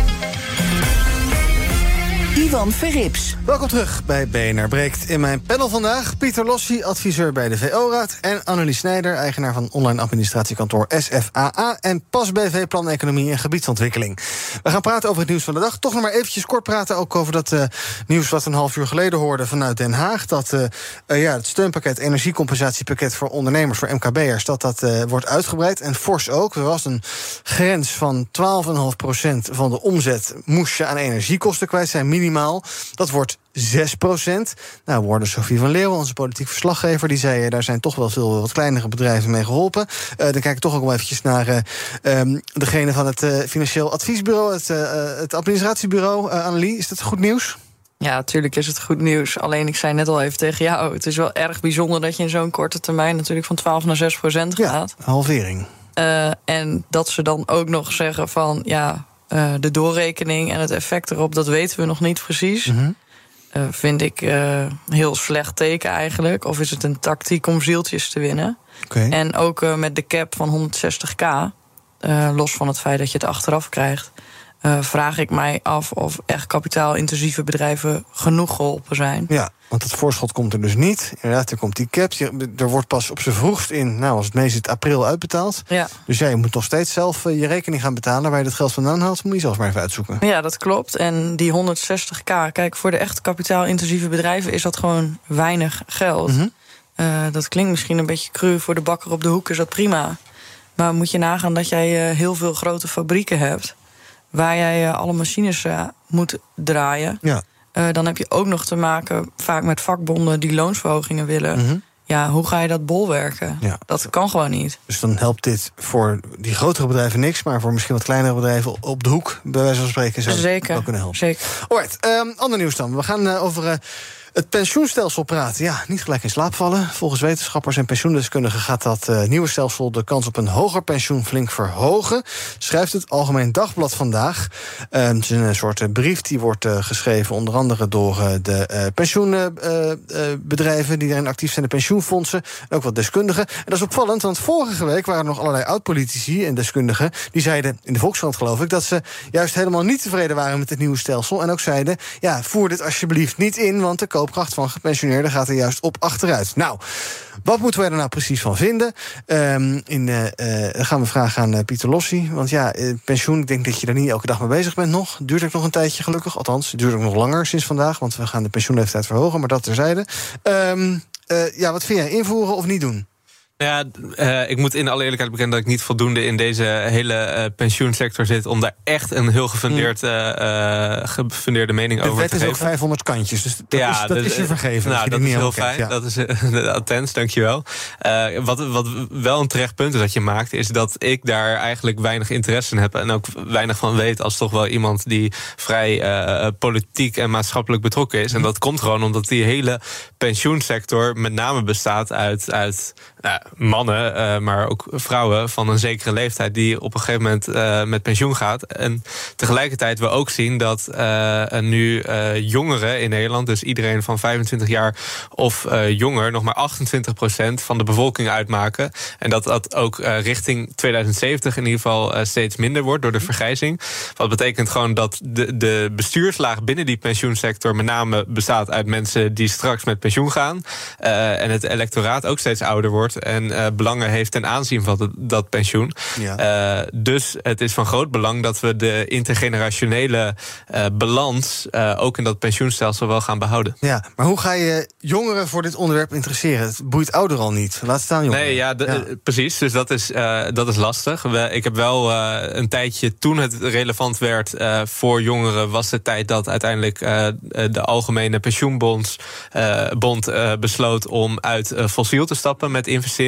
Speaker 1: Ivan Verrips.
Speaker 2: Welkom terug bij BNR Breekt. In mijn panel vandaag Pieter Lossi, adviseur bij de VO-raad... en Annelies Snijder, eigenaar van online administratiekantoor SFAA... en PAS BV Plan Economie en Gebiedsontwikkeling. We gaan praten over het nieuws van de dag. Toch nog maar eventjes kort praten ook over dat uh, nieuws... wat een half uur geleden hoorde vanuit Den Haag. Dat uh, uh, ja, het steunpakket, energiecompensatiepakket voor ondernemers... voor MKB'ers, dat dat wordt uitgebreid. En fors ook. Er was een grens van 12,5% van de omzet... moest je aan energiekosten kwijt zijn, minimaal. Dat wordt 6 procent. Nou, worden Sofie van Leeuwen, onze politiek verslaggever, die zei: daar zijn toch wel veel wat kleinere bedrijven mee geholpen. Uh, dan kijk ik toch ook wel eventjes naar uh, degene van het uh, Financieel Adviesbureau, het, het administratiebureau. Annelie, is dat goed nieuws?
Speaker 7: Ja, natuurlijk is het goed nieuws. Alleen ik zei net al even tegen jou: het is wel erg bijzonder dat je in zo'n korte termijn natuurlijk van 12 naar 6 procent gaat.
Speaker 2: Ja, halvering.
Speaker 7: en dat ze dan ook nog zeggen van ja, uh, de doorrekening en het effect erop, dat weten we nog niet precies. Mm -hmm. uh, vind ik uh, heel slecht teken eigenlijk. Of is het een tactiek om zieltjes te winnen?
Speaker 2: Okay.
Speaker 7: En ook met de cap van 160k, los van het feit dat je het achteraf krijgt. Eh, vraag ik mij af of echt kapitaalintensieve bedrijven genoeg geholpen zijn.
Speaker 2: Ja, want het voorschot komt er dus niet. Inderdaad, er komt die cap. Er wordt pas op zijn vroegst in, nou, als het meest het april uitbetaald.
Speaker 7: Ja.
Speaker 2: Dus ja, je moet nog steeds zelf eh, je rekening gaan betalen. Waar je dat geld vandaan haalt, moet je zelf maar even uitzoeken.
Speaker 7: Ja, dat klopt. En die 160k, kijk, voor de echt kapitaalintensieve bedrijven is dat gewoon weinig geld.
Speaker 2: Mhm.
Speaker 7: Eh, dat klinkt misschien een beetje cru. Voor de bakker op de hoek is dat prima. Maar moet je nagaan dat jij heel veel grote fabrieken hebt. Waar jij eh, alle machines eh, moet draaien.
Speaker 2: Ja.
Speaker 7: Eh, dan heb je ook nog te maken vaak met vakbonden die loonsverhogingen willen.
Speaker 2: Mhm.
Speaker 7: Ja, hoe ga je dat bolwerken?
Speaker 2: Ja.
Speaker 7: Dat kan gewoon niet.
Speaker 2: Dus dan helpt dit voor die grotere bedrijven niks. Maar voor misschien wat kleinere bedrijven op de hoek, bij wijze van spreken, zou het
Speaker 7: Zeker.
Speaker 2: wel kunnen helpen.
Speaker 7: Zeker.
Speaker 2: Alright, ehm, ander nieuws dan. We gaan over het pensioenstelsel praten. Ja, niet gelijk in slaap vallen. Volgens wetenschappers en pensioendeskundigen gaat dat eh, nieuwe stelsel de kans op een hoger pensioen flink verhogen. Schrijft het Algemeen Dagblad vandaag. Het is een soort eh, brief die wordt eh, geschreven onder andere door de pensioenbedrijven die daarin actief zijn, de pensioenfondsen en ook wat deskundigen. En dat is opvallend, want vorige week waren er nog allerlei oud-politici en deskundigen die zeiden in de Volkskrant geloof ik dat ze juist helemaal niet tevreden waren met het nieuwe stelsel en ook zeiden ja voer dit alsjeblieft niet in, want de koopkracht van gepensioneerden gaat er juist op achteruit. Nou, wat moeten wij er nou precies van vinden? Ehm, in, eh, eh, gaan we vragen aan eh, Pieter Lossi. Want ja, pensioen, ik denk dat je daar niet elke dag mee bezig bent nog. Duurt ook nog een tijdje, gelukkig. Althans, het duurt ook nog langer sinds vandaag. Want we gaan de pensioenleeftijd verhogen, maar dat terzijde. Eh, ja, wat vind jij? Invoeren of niet doen?
Speaker 8: Nou ja, eh, ik moet in alle eerlijkheid bekennen dat ik niet voldoende in deze hele eh, pensioensector zit om daar echt een heel gefundeerd, eh, eh, gefundeerde mening
Speaker 2: Hmm. De
Speaker 8: over
Speaker 2: wet
Speaker 8: te
Speaker 2: is ook
Speaker 8: geven.
Speaker 2: 500 kantjes, dus dat, is, dat
Speaker 8: dus,
Speaker 2: is je vergeven.
Speaker 8: Nou,
Speaker 2: je
Speaker 8: dat is heel fijn.
Speaker 2: kent, ja.
Speaker 8: Dat is uh, attens, dankjewel. Wat, wat wel een terecht punt is dat je maakt, is dat ik daar eigenlijk weinig interesse in heb en ook weinig van weet als toch wel iemand die vrij politiek en maatschappelijk betrokken is. En dat komt gewoon omdat die hele pensioensector met name bestaat uit, uit nou, mannen, uh, maar ook vrouwen van een zekere leeftijd die op een gegeven moment uh, met pensioen gaat. En tegelijkertijd we ook zien dat uh, nu jongeren in Nederland, dus iedereen van 25 jaar of jonger, nog maar 28% van de bevolking uitmaken. En dat dat ook richting 2070 in ieder geval steeds minder wordt door de vergrijzing. Wat betekent gewoon dat de, de bestuurslaag binnen die pensioensector met name bestaat uit mensen die straks met pensioen gaan. en het electoraat ook steeds ouder wordt en belangen heeft ten aanzien van dat, dat pensioen. Ja. Uh, dus het is van groot belang dat we de intergenerationele uh, balans ook in dat pensioenstelsel wel gaan behouden.
Speaker 2: Ja, maar hoe ga je jongeren voor dit onderwerp interesseren? Het boeit ouder al niet. Laat staan jongeren.
Speaker 8: Nee, ja. precies. Dus dat is, dat is lastig. We, ik heb wel een tijdje toen het relevant werd voor jongeren, was de tijd dat uiteindelijk de Algemene Pensioenbond bond, besloot om uit fossiel te stappen met investeringen.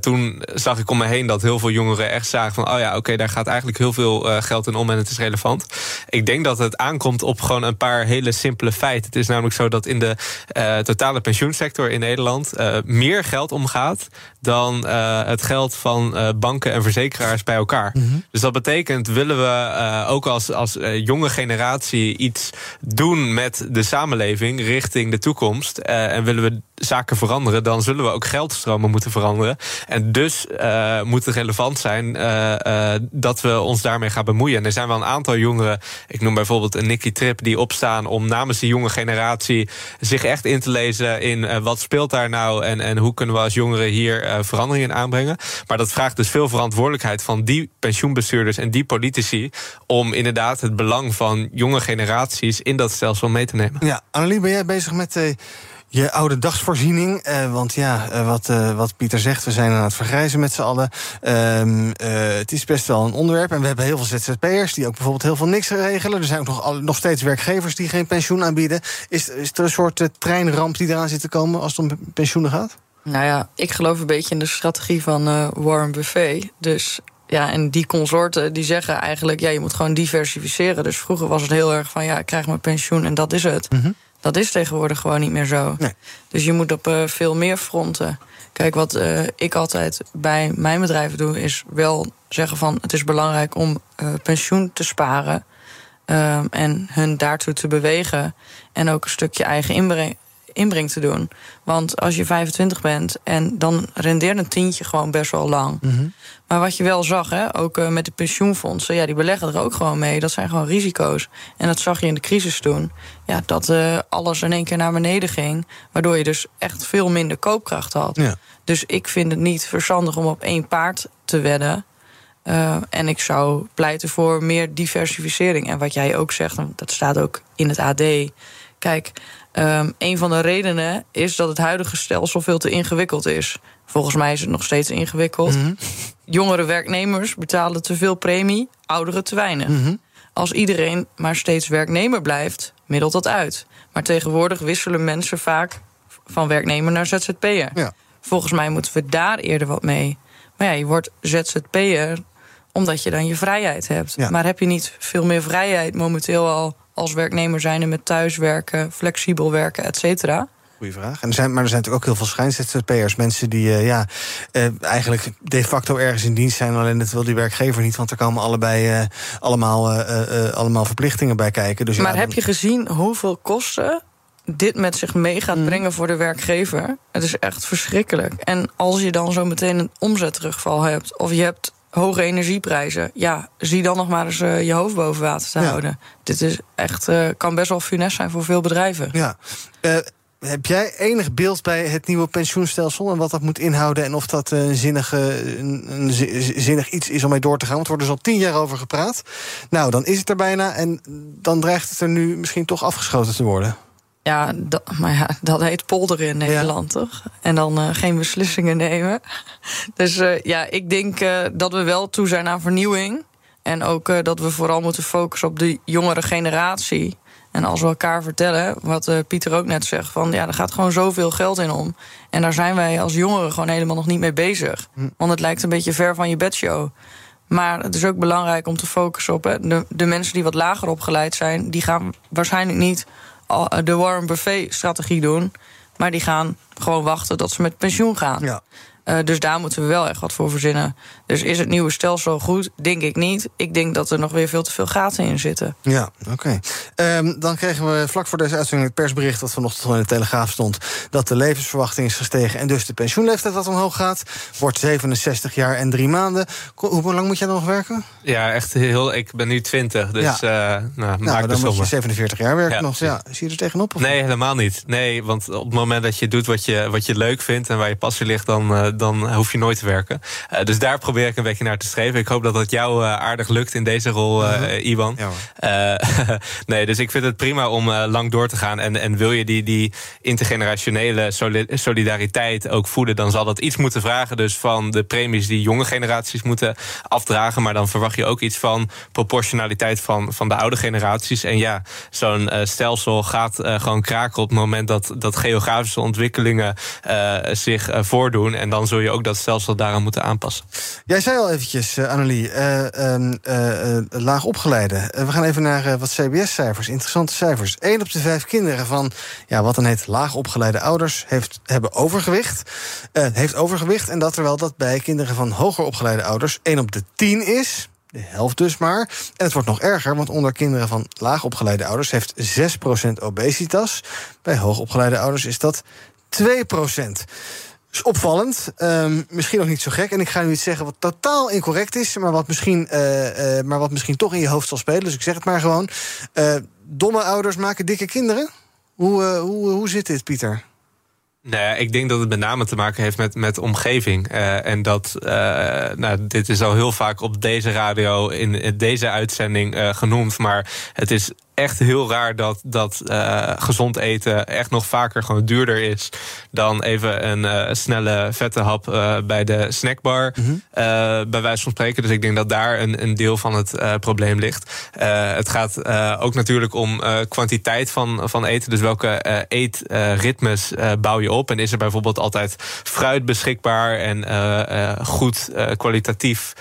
Speaker 8: Toen zag ik om me heen dat heel veel jongeren echt zagen van... oh ja, oké, daar gaat eigenlijk heel veel geld in om en het is relevant. Ik denk dat het aankomt op gewoon een paar hele simpele feiten. Het is namelijk zo dat in de totale pensioensector in Nederland... Meer geld omgaat dan het geld van banken en verzekeraars bij elkaar. Dus dat betekent, willen we ook als, als jonge generatie iets doen met de samenleving richting de toekomst... en willen we zaken veranderen, dan zullen we ook geldstromen moeten veranderen. En dus uh, moet het relevant zijn uh, uh, dat we ons daarmee gaan bemoeien. En er zijn wel een aantal jongeren, ik noem bijvoorbeeld een Nicky Trip, die opstaan om namens de jonge generatie zich echt in te lezen in wat speelt daar nou en, en hoe kunnen we als jongeren hier veranderingen aanbrengen. Maar dat vraagt dus veel verantwoordelijkheid van die pensioenbestuurders en die politici om inderdaad het belang van jonge generaties in dat stelsel mee te nemen.
Speaker 2: Ja, Annelie, ben jij bezig met uh, je oude dagsvoorziening. Uh, want ja, uh, wat, uh, wat Pieter zegt, we zijn aan het vergrijzen met z'n allen. Ehm, het is best wel een onderwerp. En we hebben heel veel ZZP'ers die ook bijvoorbeeld heel veel niks regelen. Er zijn ook nog, nog steeds werkgevers die geen pensioen aanbieden. Is, is er een soort treinramp die eraan zit te komen als het om pensioenen gaat?
Speaker 7: Nou ja, ik geloof een beetje in de strategie van Warren Buffet. Dus ja, en die consorten die zeggen eigenlijk, ja, je moet gewoon diversificeren. Dus vroeger was het heel erg van, ja, ik krijg mijn pensioen en dat is het. Mm -hmm. Dat is tegenwoordig gewoon niet meer zo.
Speaker 2: Nee.
Speaker 7: Dus je moet op uh, veel meer fronten. Kijk, wat uh, ik altijd bij mijn bedrijf doe, is wel zeggen van het is belangrijk om uh, pensioen te sparen. en hun daartoe te bewegen. En ook een stukje eigen inbreng, inbreng te doen. Want als je 25 bent en dan rendeert een tientje gewoon best wel lang.
Speaker 2: Mhm.
Speaker 7: Maar wat je wel zag, hè, ook eh, met de pensioenfondsen, ja, die beleggen er ook gewoon mee. Dat zijn gewoon risico's. En dat zag je in de crisis toen. Ja, dat eh, alles in één keer naar beneden ging. Waardoor je dus echt veel minder koopkracht had.
Speaker 2: Ja.
Speaker 7: Dus ik vind het niet verstandig om op één paard te wedden. Uh, en ik zou pleiten voor meer diversificering. En wat jij ook zegt, dat staat ook in het AD. Kijk, um, een van de redenen is dat het huidige stelsel veel te ingewikkeld is. Volgens mij is het nog steeds ingewikkeld.
Speaker 2: Mhm.
Speaker 7: Jongere werknemers betalen te veel premie, ouderen te weinig.
Speaker 2: Mhm.
Speaker 7: Als iedereen maar steeds werknemer blijft, middelt dat uit. Maar tegenwoordig wisselen mensen vaak van werknemer naar ZZP'er.
Speaker 2: Ja.
Speaker 7: Volgens mij moeten we daar eerder wat mee. Maar ja, je wordt ZZP'er omdat je dan je vrijheid hebt.
Speaker 2: Ja.
Speaker 7: Maar heb je niet veel meer vrijheid momenteel al als werknemer zijn met thuiswerken, flexibel werken, et cetera?
Speaker 2: Goeie vraag. En er zijn, maar er zijn natuurlijk ook heel veel schijn-ZZP'ers. Mensen die eh, ja, eh, eigenlijk de facto ergens in dienst zijn. Alleen dat wil die werkgever niet. Want er komen allebei eh, allemaal, eh, eh, allemaal verplichtingen bij kijken. Dus ja,
Speaker 7: maar
Speaker 2: dan-
Speaker 7: heb je gezien hoeveel kosten dit met zich mee gaat brengen voor de werkgever? Het is echt verschrikkelijk. En als je dan zo meteen een omzetterugval hebt... of je hebt hoge energieprijzen... ja, zie dan nog maar eens eh, je hoofd boven water te
Speaker 2: Ja.
Speaker 7: houden. Dit is echt, eh, kan best wel funest zijn voor veel bedrijven.
Speaker 2: Ja. Eh, heb jij enig beeld bij het nieuwe pensioenstelsel en wat dat moet inhouden en of dat een, zinnige, een, een zi- zinnig iets is om mee door te gaan? Want er wordt dus al tien jaar over gepraat. Nou, dan is het er bijna en dan dreigt het er nu misschien toch afgeschoten te worden.
Speaker 7: Ja, dat, maar ja, dat heet polderen in Nederland, toch? En dan eh, geen beslissingen nemen. Dus eh, ja, ik denk eh, dat we wel toe zijn aan vernieuwing. En ook dat we vooral moeten focussen op de jongere generatie. En als we elkaar vertellen, wat Pieter ook net zegt... van ja, er gaat gewoon zoveel geld in om. En daar zijn wij als jongeren gewoon helemaal nog niet mee bezig. Want het lijkt een beetje ver van je bedshow. Maar het is ook belangrijk om te focussen op... Hè, de, de mensen die wat lager opgeleid zijn... die gaan waarschijnlijk niet de Warren Buffet-strategie doen... maar die gaan gewoon wachten tot ze met pensioen gaan.
Speaker 2: Ja.
Speaker 7: Eh, dus daar moeten we wel echt wat voor verzinnen. Dus is het nieuwe stelsel goed? Denk ik niet. Ik denk dat er nog weer veel te veel gaten in zitten.
Speaker 2: Ja, oké. Ehm, dan kregen we vlak voor deze uitzending het persbericht... dat vanochtend al in de Telegraaf stond... dat de levensverwachting is gestegen... en dus de pensioenleeftijd wat omhoog gaat. Wordt 67 jaar en drie maanden. Hoe lang moet jij dan nog werken?
Speaker 8: Ja, echt heel. Ik ben nu 20, dus
Speaker 2: Ja.
Speaker 8: eh nou,
Speaker 2: nou,
Speaker 8: maak de
Speaker 2: dan moet je
Speaker 8: sommen.
Speaker 2: 47 jaar werken
Speaker 8: Ja,
Speaker 2: nog. Ja, zie je er tegenop? Of
Speaker 8: Nee, helemaal niet. Nee, want op het moment dat je doet wat je, wat je leuk vindt en waar je passie ligt, dan, eh, dan hoef je nooit te werken. Eh, dus daar probeer ik een beetje naar te streven. Ik hoop dat dat jou eh, aardig lukt in deze rol, eh,
Speaker 2: Mhm.
Speaker 8: Iwan.
Speaker 2: Ja,
Speaker 8: nee, dus ik vind het prima om lang door te gaan. En, en wil je die, die intergenerationele soli- solidariteit ook voeden, dan zal dat iets moeten vragen. Dus van de premies die jonge generaties moeten afdragen. Maar dan verwacht je ook iets van proportionaliteit van, van de oude generaties. En ja, zo'n stelsel gaat gewoon kraken op het moment dat, dat geografische ontwikkelingen zich voordoen. En dan zul je ook dat stelsel daaraan moeten aanpassen.
Speaker 2: Jij zei al eventjes, eh, Annelie, eh, ehm, eh, laag opgeleide. We gaan even naar wat CBS-cijfers, interessante cijfers. 1 op de vijf kinderen van, ja, wat dan heet, laag opgeleide ouders... Heeft, hebben overgewicht. Heeft overgewicht. En dat terwijl dat bij kinderen van hoger opgeleide ouders... 1 op de 10 is. De helft dus maar. En het wordt nog erger, want onder kinderen van laag opgeleide ouders... heeft 6% obesitas. Bij hoogopgeleide ouders is dat 2%. Is opvallend. Ehm, misschien ook niet zo gek. En ik ga nu iets zeggen wat totaal incorrect is, maar wat misschien, eh, eh, maar wat misschien toch in je hoofd zal spelen. Dus ik zeg het maar gewoon. Eh, domme ouders maken dikke kinderen. Hoe, hoe, hoe zit dit, Pieter?
Speaker 8: Ja, ik denk dat het met name te maken heeft met, met omgeving. En dat, nou, dit is al heel vaak op deze radio in deze uitzending genoemd. Maar het is echt heel raar dat, dat eh, gezond eten echt nog vaker gewoon duurder is dan even een eh, snelle vette hap eh, bij de snackbar, eh, bij wijze van spreken. Dus ik denk dat daar een, een deel van het probleem ligt. Het gaat ook natuurlijk om kwantiteit van, van eten. Dus welke eetritmes bouw je op? En is er bijvoorbeeld altijd fruit beschikbaar en goed kwalitatief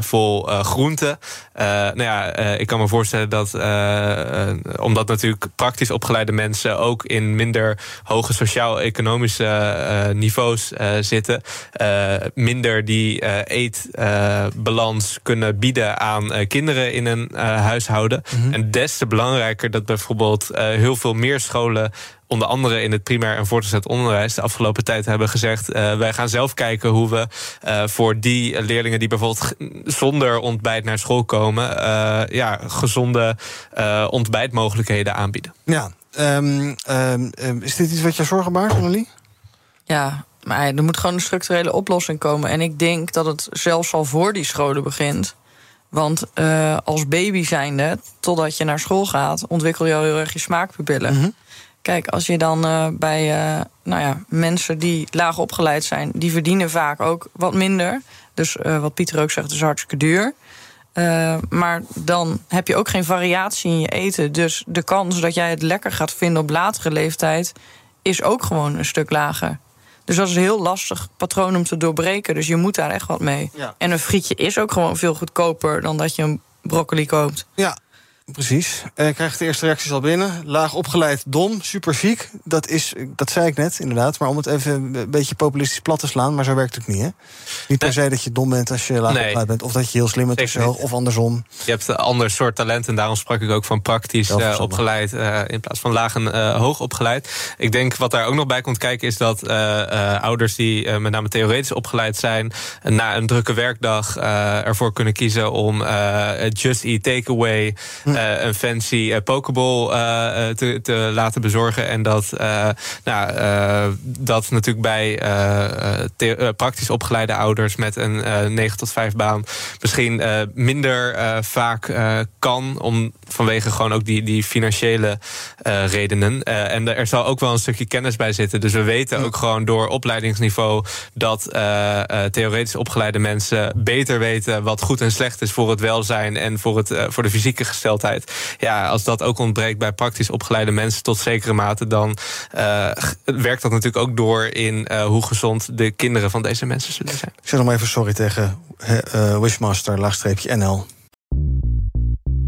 Speaker 8: vol groenten? Nou ja, ik kan me voorstellen dat, omdat natuurlijk praktisch opgeleide mensen ook in minder hoge sociaal-economische eh, niveaus eh, zitten, eh, minder die eh, eetbalans kunnen bieden aan eh, kinderen in een eh, huishouden. En des te belangrijker dat bijvoorbeeld eh, heel veel meer scholen onder andere in het primair en voortgezet onderwijs de afgelopen tijd hebben gezegd: wij gaan zelf kijken hoe we voor die leerlingen die bijvoorbeeld zonder ontbijt naar school komen, ja, gezonde ontbijtmogelijkheden aanbieden.
Speaker 2: Ja, um, um, is dit iets wat je zorgen baart, Annelie?
Speaker 7: Ja, maar er moet gewoon een structurele oplossing komen. En ik denk dat het zelfs al voor die scholen begint. Want uh, als baby zijnde, totdat je naar school gaat, ontwikkel je al heel erg je smaakpupillen. Mm Kijk, als je dan uh, bij uh, nou ja, mensen die laag opgeleid zijn, die verdienen vaak ook wat minder. Dus wat Pieter ook zegt, is hartstikke duur. maar dan heb je ook geen variatie in je eten. Dus de kans dat jij het lekker gaat vinden op latere leeftijd is ook gewoon een stuk lager. Dus dat is een heel lastig patroon om te doorbreken. Dus je moet daar echt wat mee. En een frietje is ook gewoon veel goedkoper dan dat je een broccoli koopt.
Speaker 2: Ja, Precies. Eh, ik krijg de eerste reacties al binnen. Laag opgeleid, dom, super ziek. Dat, is, dat zei ik net, inderdaad. Maar om het even een beetje populistisch plat te slaan... maar zo werkt het ook niet, hè? Niet per se dat je dom bent als je laag opgeleid bent... of dat je heel slim bent of, zo, of andersom.
Speaker 8: Je hebt een ander soort talent... en daarom sprak ik ook van praktisch uh, opgeleid... Uh, in plaats van laag en hoog opgeleid. Ik denk wat daar ook nog bij komt kijken... is dat ouders die met name theoretisch opgeleid zijn... na een drukke werkdag ervoor kunnen kiezen om just eat takeaway... Hm. Eh, een fancy uh, pokeball uh, te, te, laten bezorgen. En dat, nou, dat natuurlijk bij praktisch opgeleide ouders met een 9 tot 5 baan misschien minder vaak kan. Om, vanwege gewoon ook die, die financiële redenen. en er zal ook wel een stukje kennis bij zitten. Dus we weten ook gewoon door opleidingsniveau dat theoretisch opgeleide mensen beter weten wat goed en slecht is voor het welzijn en voor, het, voor de fysieke gesteldheid ja, als dat ook ontbreekt bij praktisch opgeleide mensen tot zekere mate, dan uh, werkt dat natuurlijk ook door in uh, hoe gezond de kinderen van deze mensen zullen zijn.
Speaker 2: Ik zeg nog even sorry tegen uh, Wishmaster, laagstreepje NL.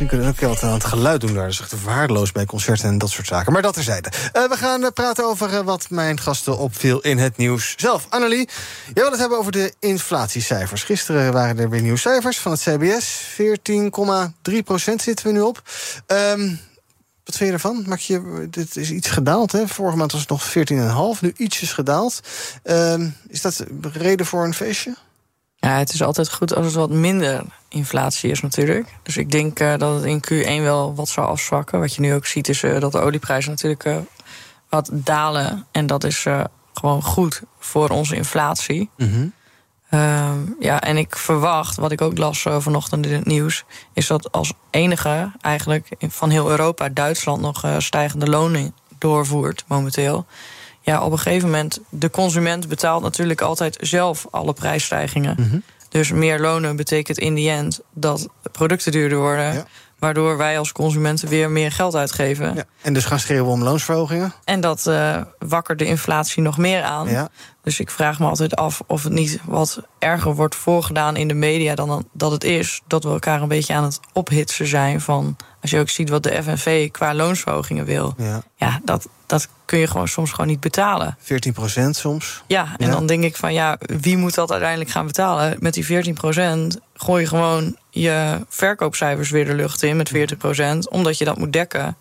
Speaker 2: Misschien kunnen we ook wat aan het geluid doen daar. Dat is echt waardeloos bij concerten en dat soort zaken. Maar dat terzijde. Uh, we gaan uh, praten over uh, wat mijn gasten opviel in het nieuws zelf. Annelie, jij wil het hebben over de inflatiecijfers. Gisteren waren er weer nieuwe cijfers van het CBS. 14,3 procent zitten we nu op. Um, wat vind je ervan? Maak je, dit is iets gedaald, hè? Vorige maand was het nog 14,5, nu ietsjes gedaald. Um, is dat reden voor een feestje?
Speaker 7: Ja, het is altijd goed als het wat minder inflatie is natuurlijk. Dus ik denk uh, dat het in Q1 wel wat zou afzwakken. Wat je nu ook ziet is uh, dat de olieprijzen natuurlijk uh, wat dalen. En dat is gewoon goed voor onze inflatie. Mm -hmm. ja, en ik verwacht, wat ik ook las vanochtend in het nieuws... is dat als enige eigenlijk van heel Europa Duitsland nog stijgende lonen doorvoert momenteel ja, op een gegeven moment, de consument betaalt natuurlijk altijd zelf alle prijsstijgingen. Mhm. Dus meer lonen betekent in die end dat producten duurder worden. Waardoor wij als consumenten weer meer geld uitgeven. Ja.
Speaker 2: En dus gaan schreeuwen om loonsverhogingen.
Speaker 7: En dat uh, wakkert de inflatie nog meer aan. Ja. Dus ik vraag me altijd af of het niet wat erger wordt voorgedaan in de media dan dat het is. Dat we elkaar een beetje aan het ophitsen zijn van. Als je ook ziet wat de FNV qua loonsverhogingen wil. Ja, ja dat, dat kun je gewoon soms gewoon niet betalen.
Speaker 2: 14 procent soms.
Speaker 7: Ja, en dan denk ik van ja, wie moet dat uiteindelijk gaan betalen? Met die 14 procent gooi je gewoon je verkoopcijfers weer de lucht in met 40 procent, omdat je dat moet dekken.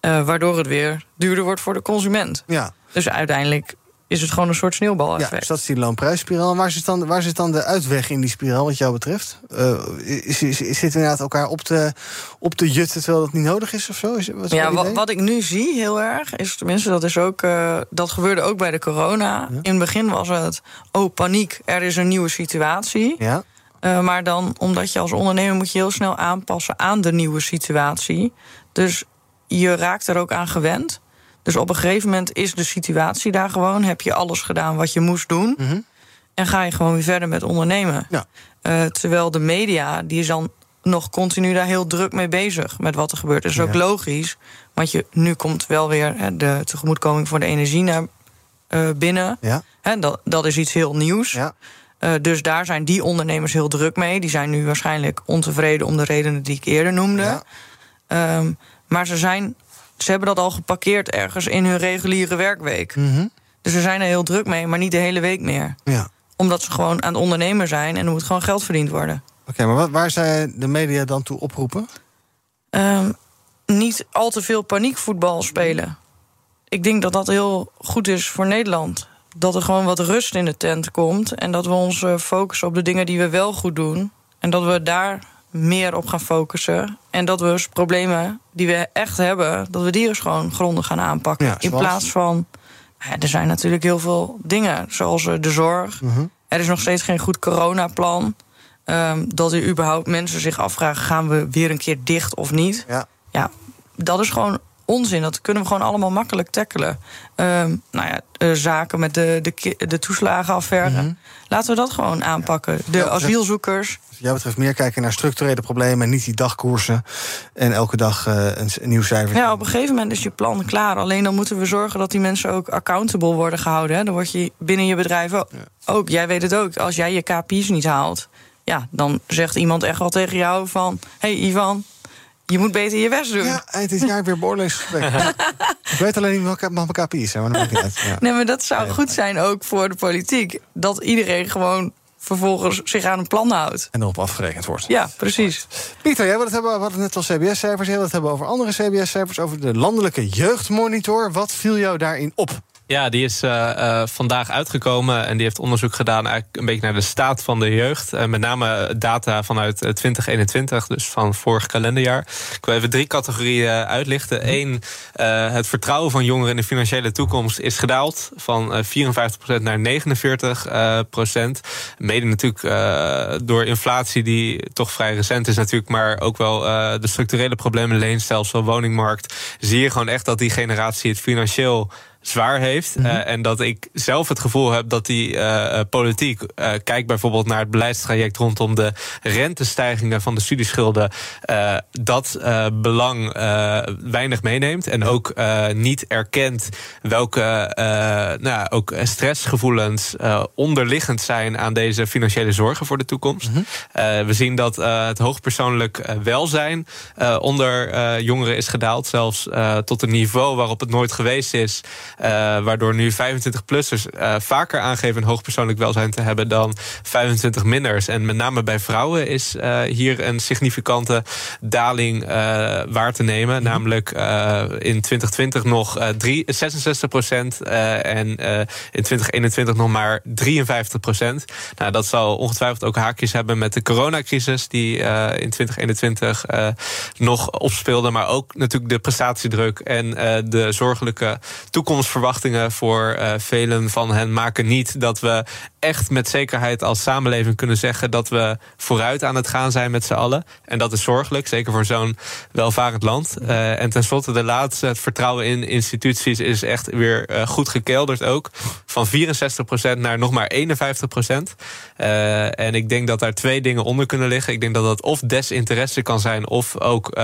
Speaker 7: Uh, waardoor het weer duurder wordt voor de consument. Ja. Dus uiteindelijk is het gewoon een soort sneeuwbaleffect.
Speaker 2: Ja, dus dat is die loonprijsspiraal. Waar zit, dan, waar zit dan de uitweg in die spiraal, wat jou betreft? Uh, is, is, is, zitten inderdaad elkaar op te, op te jutten terwijl dat niet nodig is of zo? Is,
Speaker 7: wat ja, wat, wat, ik nu zie heel erg, is tenminste, dat is ook. Uh, dat gebeurde ook bij de corona. In het begin was het, oh, paniek, er is een nieuwe situatie. Ja. Uh, maar dan, omdat je als ondernemer moet je heel snel aanpassen aan de nieuwe situatie. Dus je raakt er ook aan gewend. Dus op een gegeven moment is de situatie daar gewoon. Heb je alles gedaan wat je moest doen. Mhm. En ga je gewoon weer verder met ondernemen. Ja. Uh, terwijl de media, die is dan nog continu daar heel druk mee bezig. Met wat er gebeurt. Dat is ook logisch. Want je, nu komt wel weer hè, de tegemoetkoming voor de energie naar uh, binnen. Ja. Hè, dat, dat is iets heel nieuws. Ja. Uh, dus daar zijn die ondernemers heel druk mee. Die zijn nu waarschijnlijk ontevreden om de redenen die ik eerder noemde. Ja. Um, maar ze, zijn, ze hebben dat al geparkeerd ergens in hun reguliere werkweek.
Speaker 2: Mm -hmm.
Speaker 7: Dus ze zijn er heel druk mee, maar niet de hele week meer.
Speaker 2: Ja.
Speaker 7: Omdat ze gewoon aan het ondernemer zijn en er moet gewoon geld verdiend worden.
Speaker 2: Oké, okay, maar wat, waar zij de media dan toe oproepen?
Speaker 7: Um, niet al te veel paniekvoetbal spelen. Ik denk dat dat heel goed is voor Nederland. Dat er gewoon wat rust in de tent komt. En dat we ons focussen op de dingen die we wel goed doen. En dat we daar meer op gaan focussen. En dat we dus problemen die we echt hebben, dat we die eens gewoon grondig gaan aanpakken.
Speaker 2: Ja,
Speaker 7: in plaats van. Ja, er zijn natuurlijk heel veel dingen, zoals de zorg.
Speaker 2: Uh -huh.
Speaker 7: Er is nog steeds geen goed coronaplan. Um, dat er überhaupt mensen zich afvragen: gaan we weer een keer dicht of niet?
Speaker 2: Ja,
Speaker 7: ja dat is gewoon onzin. Dat kunnen we gewoon allemaal makkelijk tackelen. Um, nou ja, uh, zaken met de, de, de toeslagenaffaire.
Speaker 2: Mhm.
Speaker 7: Mm -hmm. Laten we dat gewoon aanpakken. De
Speaker 2: Ja,
Speaker 7: asielzoekers.
Speaker 2: Wat jou betreft meer kijken naar structurele problemen... en niet die dagkoersen en elke dag uh, een, een, nieuw cijfer.
Speaker 7: Ja, op een gegeven moment is je plan klaar. Alleen dan moeten we zorgen dat die mensen ook accountable worden gehouden. Hè. Dan word je binnen je bedrijf ook, ja. ook. Jij weet het ook. Als jij je KPI's niet haalt... ja, dan zegt iemand echt wel tegen jou van... hé hey, Ivan, je moet beter je best doen.
Speaker 2: Ja, eind dit jaar weer beoordelingsgesprek. ik weet alleen niet welke mijn KPI's zijn, maar dat niet. Ja.
Speaker 7: Nee, maar dat zou goed zijn ook voor de politiek. Dat iedereen gewoon vervolgens zich aan een plan houdt.
Speaker 2: En erop afgerekend wordt.
Speaker 7: Ja, precies.
Speaker 2: Pieter, jij wil het hebben, we hadden net al CBS-cijfers. Jij wil het hebben over andere CBS-cijfers. Over de landelijke jeugdmonitor. Wat viel jou daarin op?
Speaker 8: Ja, die is uh, uh, vandaag uitgekomen en die heeft onderzoek gedaan eigenlijk een beetje naar de staat van de jeugd. Uh, met name data vanuit 2021, dus van vorig kalenderjaar. Ik wil even drie categorieën uitlichten. Eén, het vertrouwen van jongeren in de financiële toekomst is gedaald van 54% naar 49%. Mede natuurlijk door inflatie die toch vrij recent is natuurlijk, maar ook wel de structurele problemen, leenstelsel, woningmarkt. Zie je gewoon echt dat die generatie het financieel zwaar heeft.
Speaker 2: Mhm.
Speaker 8: Uh, en dat ik zelf het gevoel heb dat die uh, politiek, uh, kijk bijvoorbeeld naar het beleidstraject rondom de rentestijgingen van de studieschulden, dat belang weinig meeneemt. En ook niet erkent welke nou, ook stressgevoelens onderliggend zijn aan deze financiële zorgen voor de toekomst.
Speaker 2: Mhm.
Speaker 8: we zien dat het hoogpersoonlijk welzijn onder jongeren is gedaald, zelfs tot een niveau waarop het nooit geweest is. Uh, waardoor nu 25-plussers uh, vaker aangeven een hoogpersoonlijk welzijn te hebben dan 25-minners. En met name bij vrouwen is uh, hier een significante daling waar te nemen. Mm -hmm. Namelijk in 2020 nog 3, 66 procent en in 2021 nog maar 53 procent. Nou, dat zal ongetwijfeld ook haakjes hebben met de coronacrisis die in 2021 nog opspeelde. Maar ook natuurlijk de prestatiedruk en de zorgelijke toekomst verwachtingen voor uh, velen van hen maken niet dat we echt met zekerheid als samenleving kunnen zeggen dat we vooruit aan het gaan zijn met z'n allen. En dat is zorgelijk, zeker voor zo'n welvarend land. Uh, en tenslotte de laatste, het vertrouwen in instituties is echt weer uh, goed gekelderd ook. Van 64% naar nog maar 51%. Uh, en ik denk dat daar twee dingen onder kunnen liggen. Ik denk dat dat of desinteresse kan zijn of ook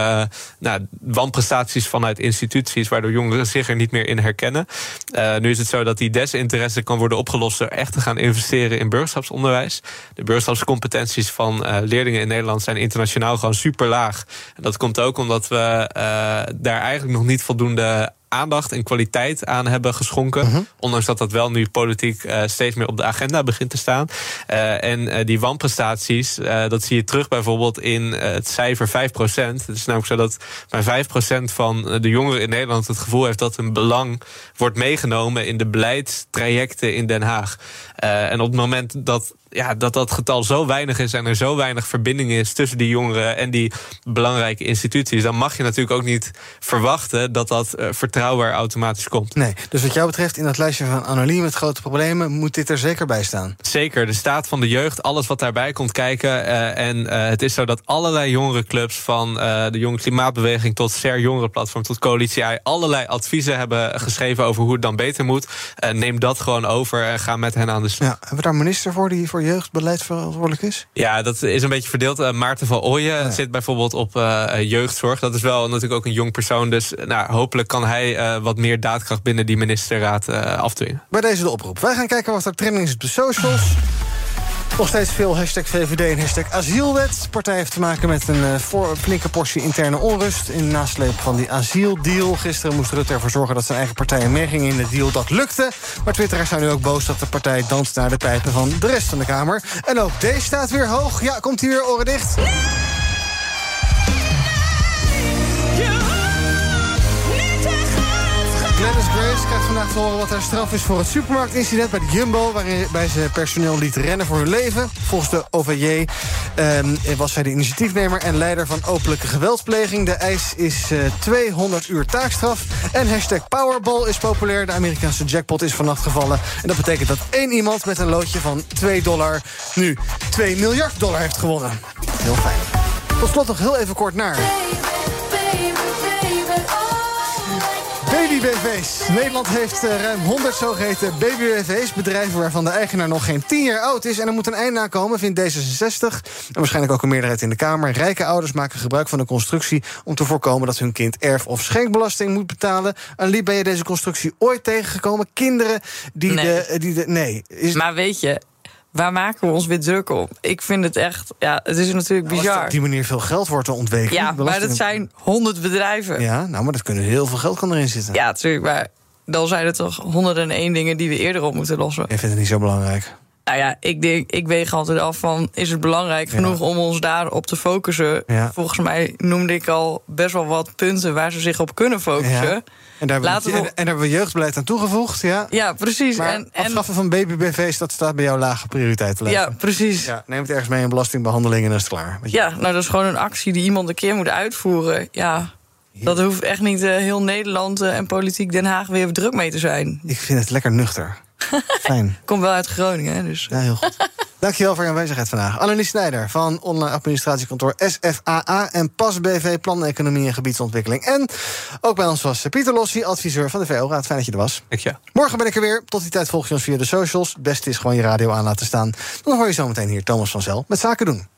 Speaker 8: nou, wanprestaties vanuit instituties waardoor jongeren zich er niet meer in herkennen. Uh, nu is het zo dat die desinteresse kan worden opgelost door echt te gaan investeren in burgerschapsonderwijs. De burgerschapscompetenties van uh, leerlingen in Nederland zijn internationaal gewoon super laag. En dat komt ook omdat we uh, daar eigenlijk nog niet voldoende aandacht en kwaliteit aan hebben geschonken.
Speaker 2: Mhm.
Speaker 8: Ondanks dat dat wel nu politiek uh, steeds meer op de agenda begint te staan. Uh, en uh, die wanprestaties, dat zie je terug bijvoorbeeld in het cijfer 5%. Het is namelijk zo dat maar 5% van de jongeren in Nederland het gevoel heeft dat hun belang wordt meegenomen in de beleidstrajecten in Den Haag. en op het moment dat ja, dat dat getal zo weinig is en er zo weinig verbinding is tussen die jongeren en die belangrijke instituties, dan mag je natuurlijk ook niet verwachten dat dat uh, vertrouwen er automatisch komt.
Speaker 2: Nee, dus wat jou betreft in dat lijstje van anoniem met grote problemen moet dit er zeker bij staan.
Speaker 8: Zeker, de staat van de jeugd, alles wat daarbij komt kijken. Uh, en uh, het is zo dat allerlei jongerenclubs, van de Jonge Klimaatbeweging tot SER Jongerenplatform tot Coalitie I, allerlei adviezen hebben geschreven over hoe het dan beter moet. neem dat gewoon over en ga met hen aan de slag.
Speaker 2: Ja, hebben we daar een minister voor die voor jeugdbeleid verantwoordelijk is?
Speaker 8: Ja, dat is een beetje verdeeld. Uh, Maarten van Ooyen ja. zit bijvoorbeeld op uh, jeugdzorg. Dat is wel natuurlijk ook een jong persoon. Dus nou, hopelijk kan hij uh, wat meer daadkracht binnen die ministerraad afdwingen.
Speaker 2: Bij deze de oproep. Wij gaan kijken wat er trending is op de socials. Nog steeds veel hashtag VVD en hashtag asielwet. De partij heeft te maken met een uh, voor, flinke portie interne onrust... in nasleep van die asieldeal. Gisteren moest Rutte ervoor zorgen dat zijn eigen partij meeging in de deal. Dat lukte. Maar twitteraars zijn nu ook boos dat de partij danst naar de pijpen van de rest van de Kamer. En ook deze staat weer hoog. Ja, komt hier weer oren dicht? Grace krijgt vandaag te horen wat haar straf is voor het supermarktincident bij de Jumbo... waarbij ze personeel liet rennen voor hun leven. Volgens de OVJ um, was zij de initiatiefnemer en leider van openlijke geweldspleging. De eis is uh, 200 uur taakstraf. En hashtag Powerball is populair. De Amerikaanse jackpot is vannacht gevallen. En dat betekent dat één iemand met een loodje van 2 dollar... nu 2 miljard dollar heeft gewonnen. Heel fijn. Tot slot nog heel even kort naar... Baby-BV's. Nederland heeft uh, ruim 100 zogeheten baby-BV's. Bedrijven waarvan de eigenaar nog geen 10 jaar oud is. En er moet een eind aan komen, vindt D66. En waarschijnlijk ook een meerderheid in de Kamer. Rijke ouders maken gebruik van de constructie... om te voorkomen dat hun kind erf- of schenkbelasting moet betalen. Anlie, ben je deze constructie ooit tegengekomen? Kinderen die
Speaker 7: Nee.
Speaker 2: de... Die de nee. Is,
Speaker 7: Maar weet je, waar maken we ons weer druk op? Ik vind het echt, ja, het is natuurlijk
Speaker 2: als er
Speaker 7: bizar.
Speaker 2: op die manier veel geld wordt ontweken...
Speaker 7: Ja, maar dat zijn honderd bedrijven.
Speaker 2: Ja, nou, maar dat kunnen heel veel geld kan erin zitten.
Speaker 7: Ja, natuurlijk, maar dan zijn er toch honderden en één dingen die we eerder op moeten lossen.
Speaker 2: Jij vindt het niet zo belangrijk.
Speaker 7: Nou ja, ik, denk, ik weeg altijd af van, is het belangrijk genoeg om ons daarop te focussen?
Speaker 2: Ja.
Speaker 7: Volgens mij noemde ik al best wel wat punten waar ze zich op kunnen focussen.
Speaker 2: Ja. En daar, hebben we, en, en daar hebben we jeugdbeleid aan toegevoegd, ja.
Speaker 7: Ja, precies.
Speaker 2: Maar
Speaker 7: en, en,
Speaker 2: afschaffen van baby-BV's, dat staat bij jou lage prioriteitenlijst.
Speaker 7: ja, precies. Ja.
Speaker 2: Ja, neem het ergens mee in belastingbehandeling en dan is het klaar. Je.
Speaker 7: nou dat is gewoon een actie die iemand een keer moet uitvoeren. Ja, dat hoeft echt niet eh, heel Nederland eh, en politiek Den Haag weer druk mee te zijn.
Speaker 2: Ik vind het lekker nuchter. Fijn.
Speaker 7: Komt wel uit Groningen, hè, dus...
Speaker 2: Ja, heel goed. Dankjewel voor je aanwezigheid vandaag. Annelies Snijder van online administratiekantoor SFAA... en PAS BV, Plan Economie en Gebiedsontwikkeling. En ook bij ons was Pieter Lossie, adviseur van de VO-raad. Fijn dat je er was.
Speaker 8: Dank je.
Speaker 2: Morgen ben ik er weer. Tot die tijd volg je ons via de socials. Het beste is gewoon je radio aan laten staan. Dan hoor je zometeen hier Thomas van Zel met Zaken doen.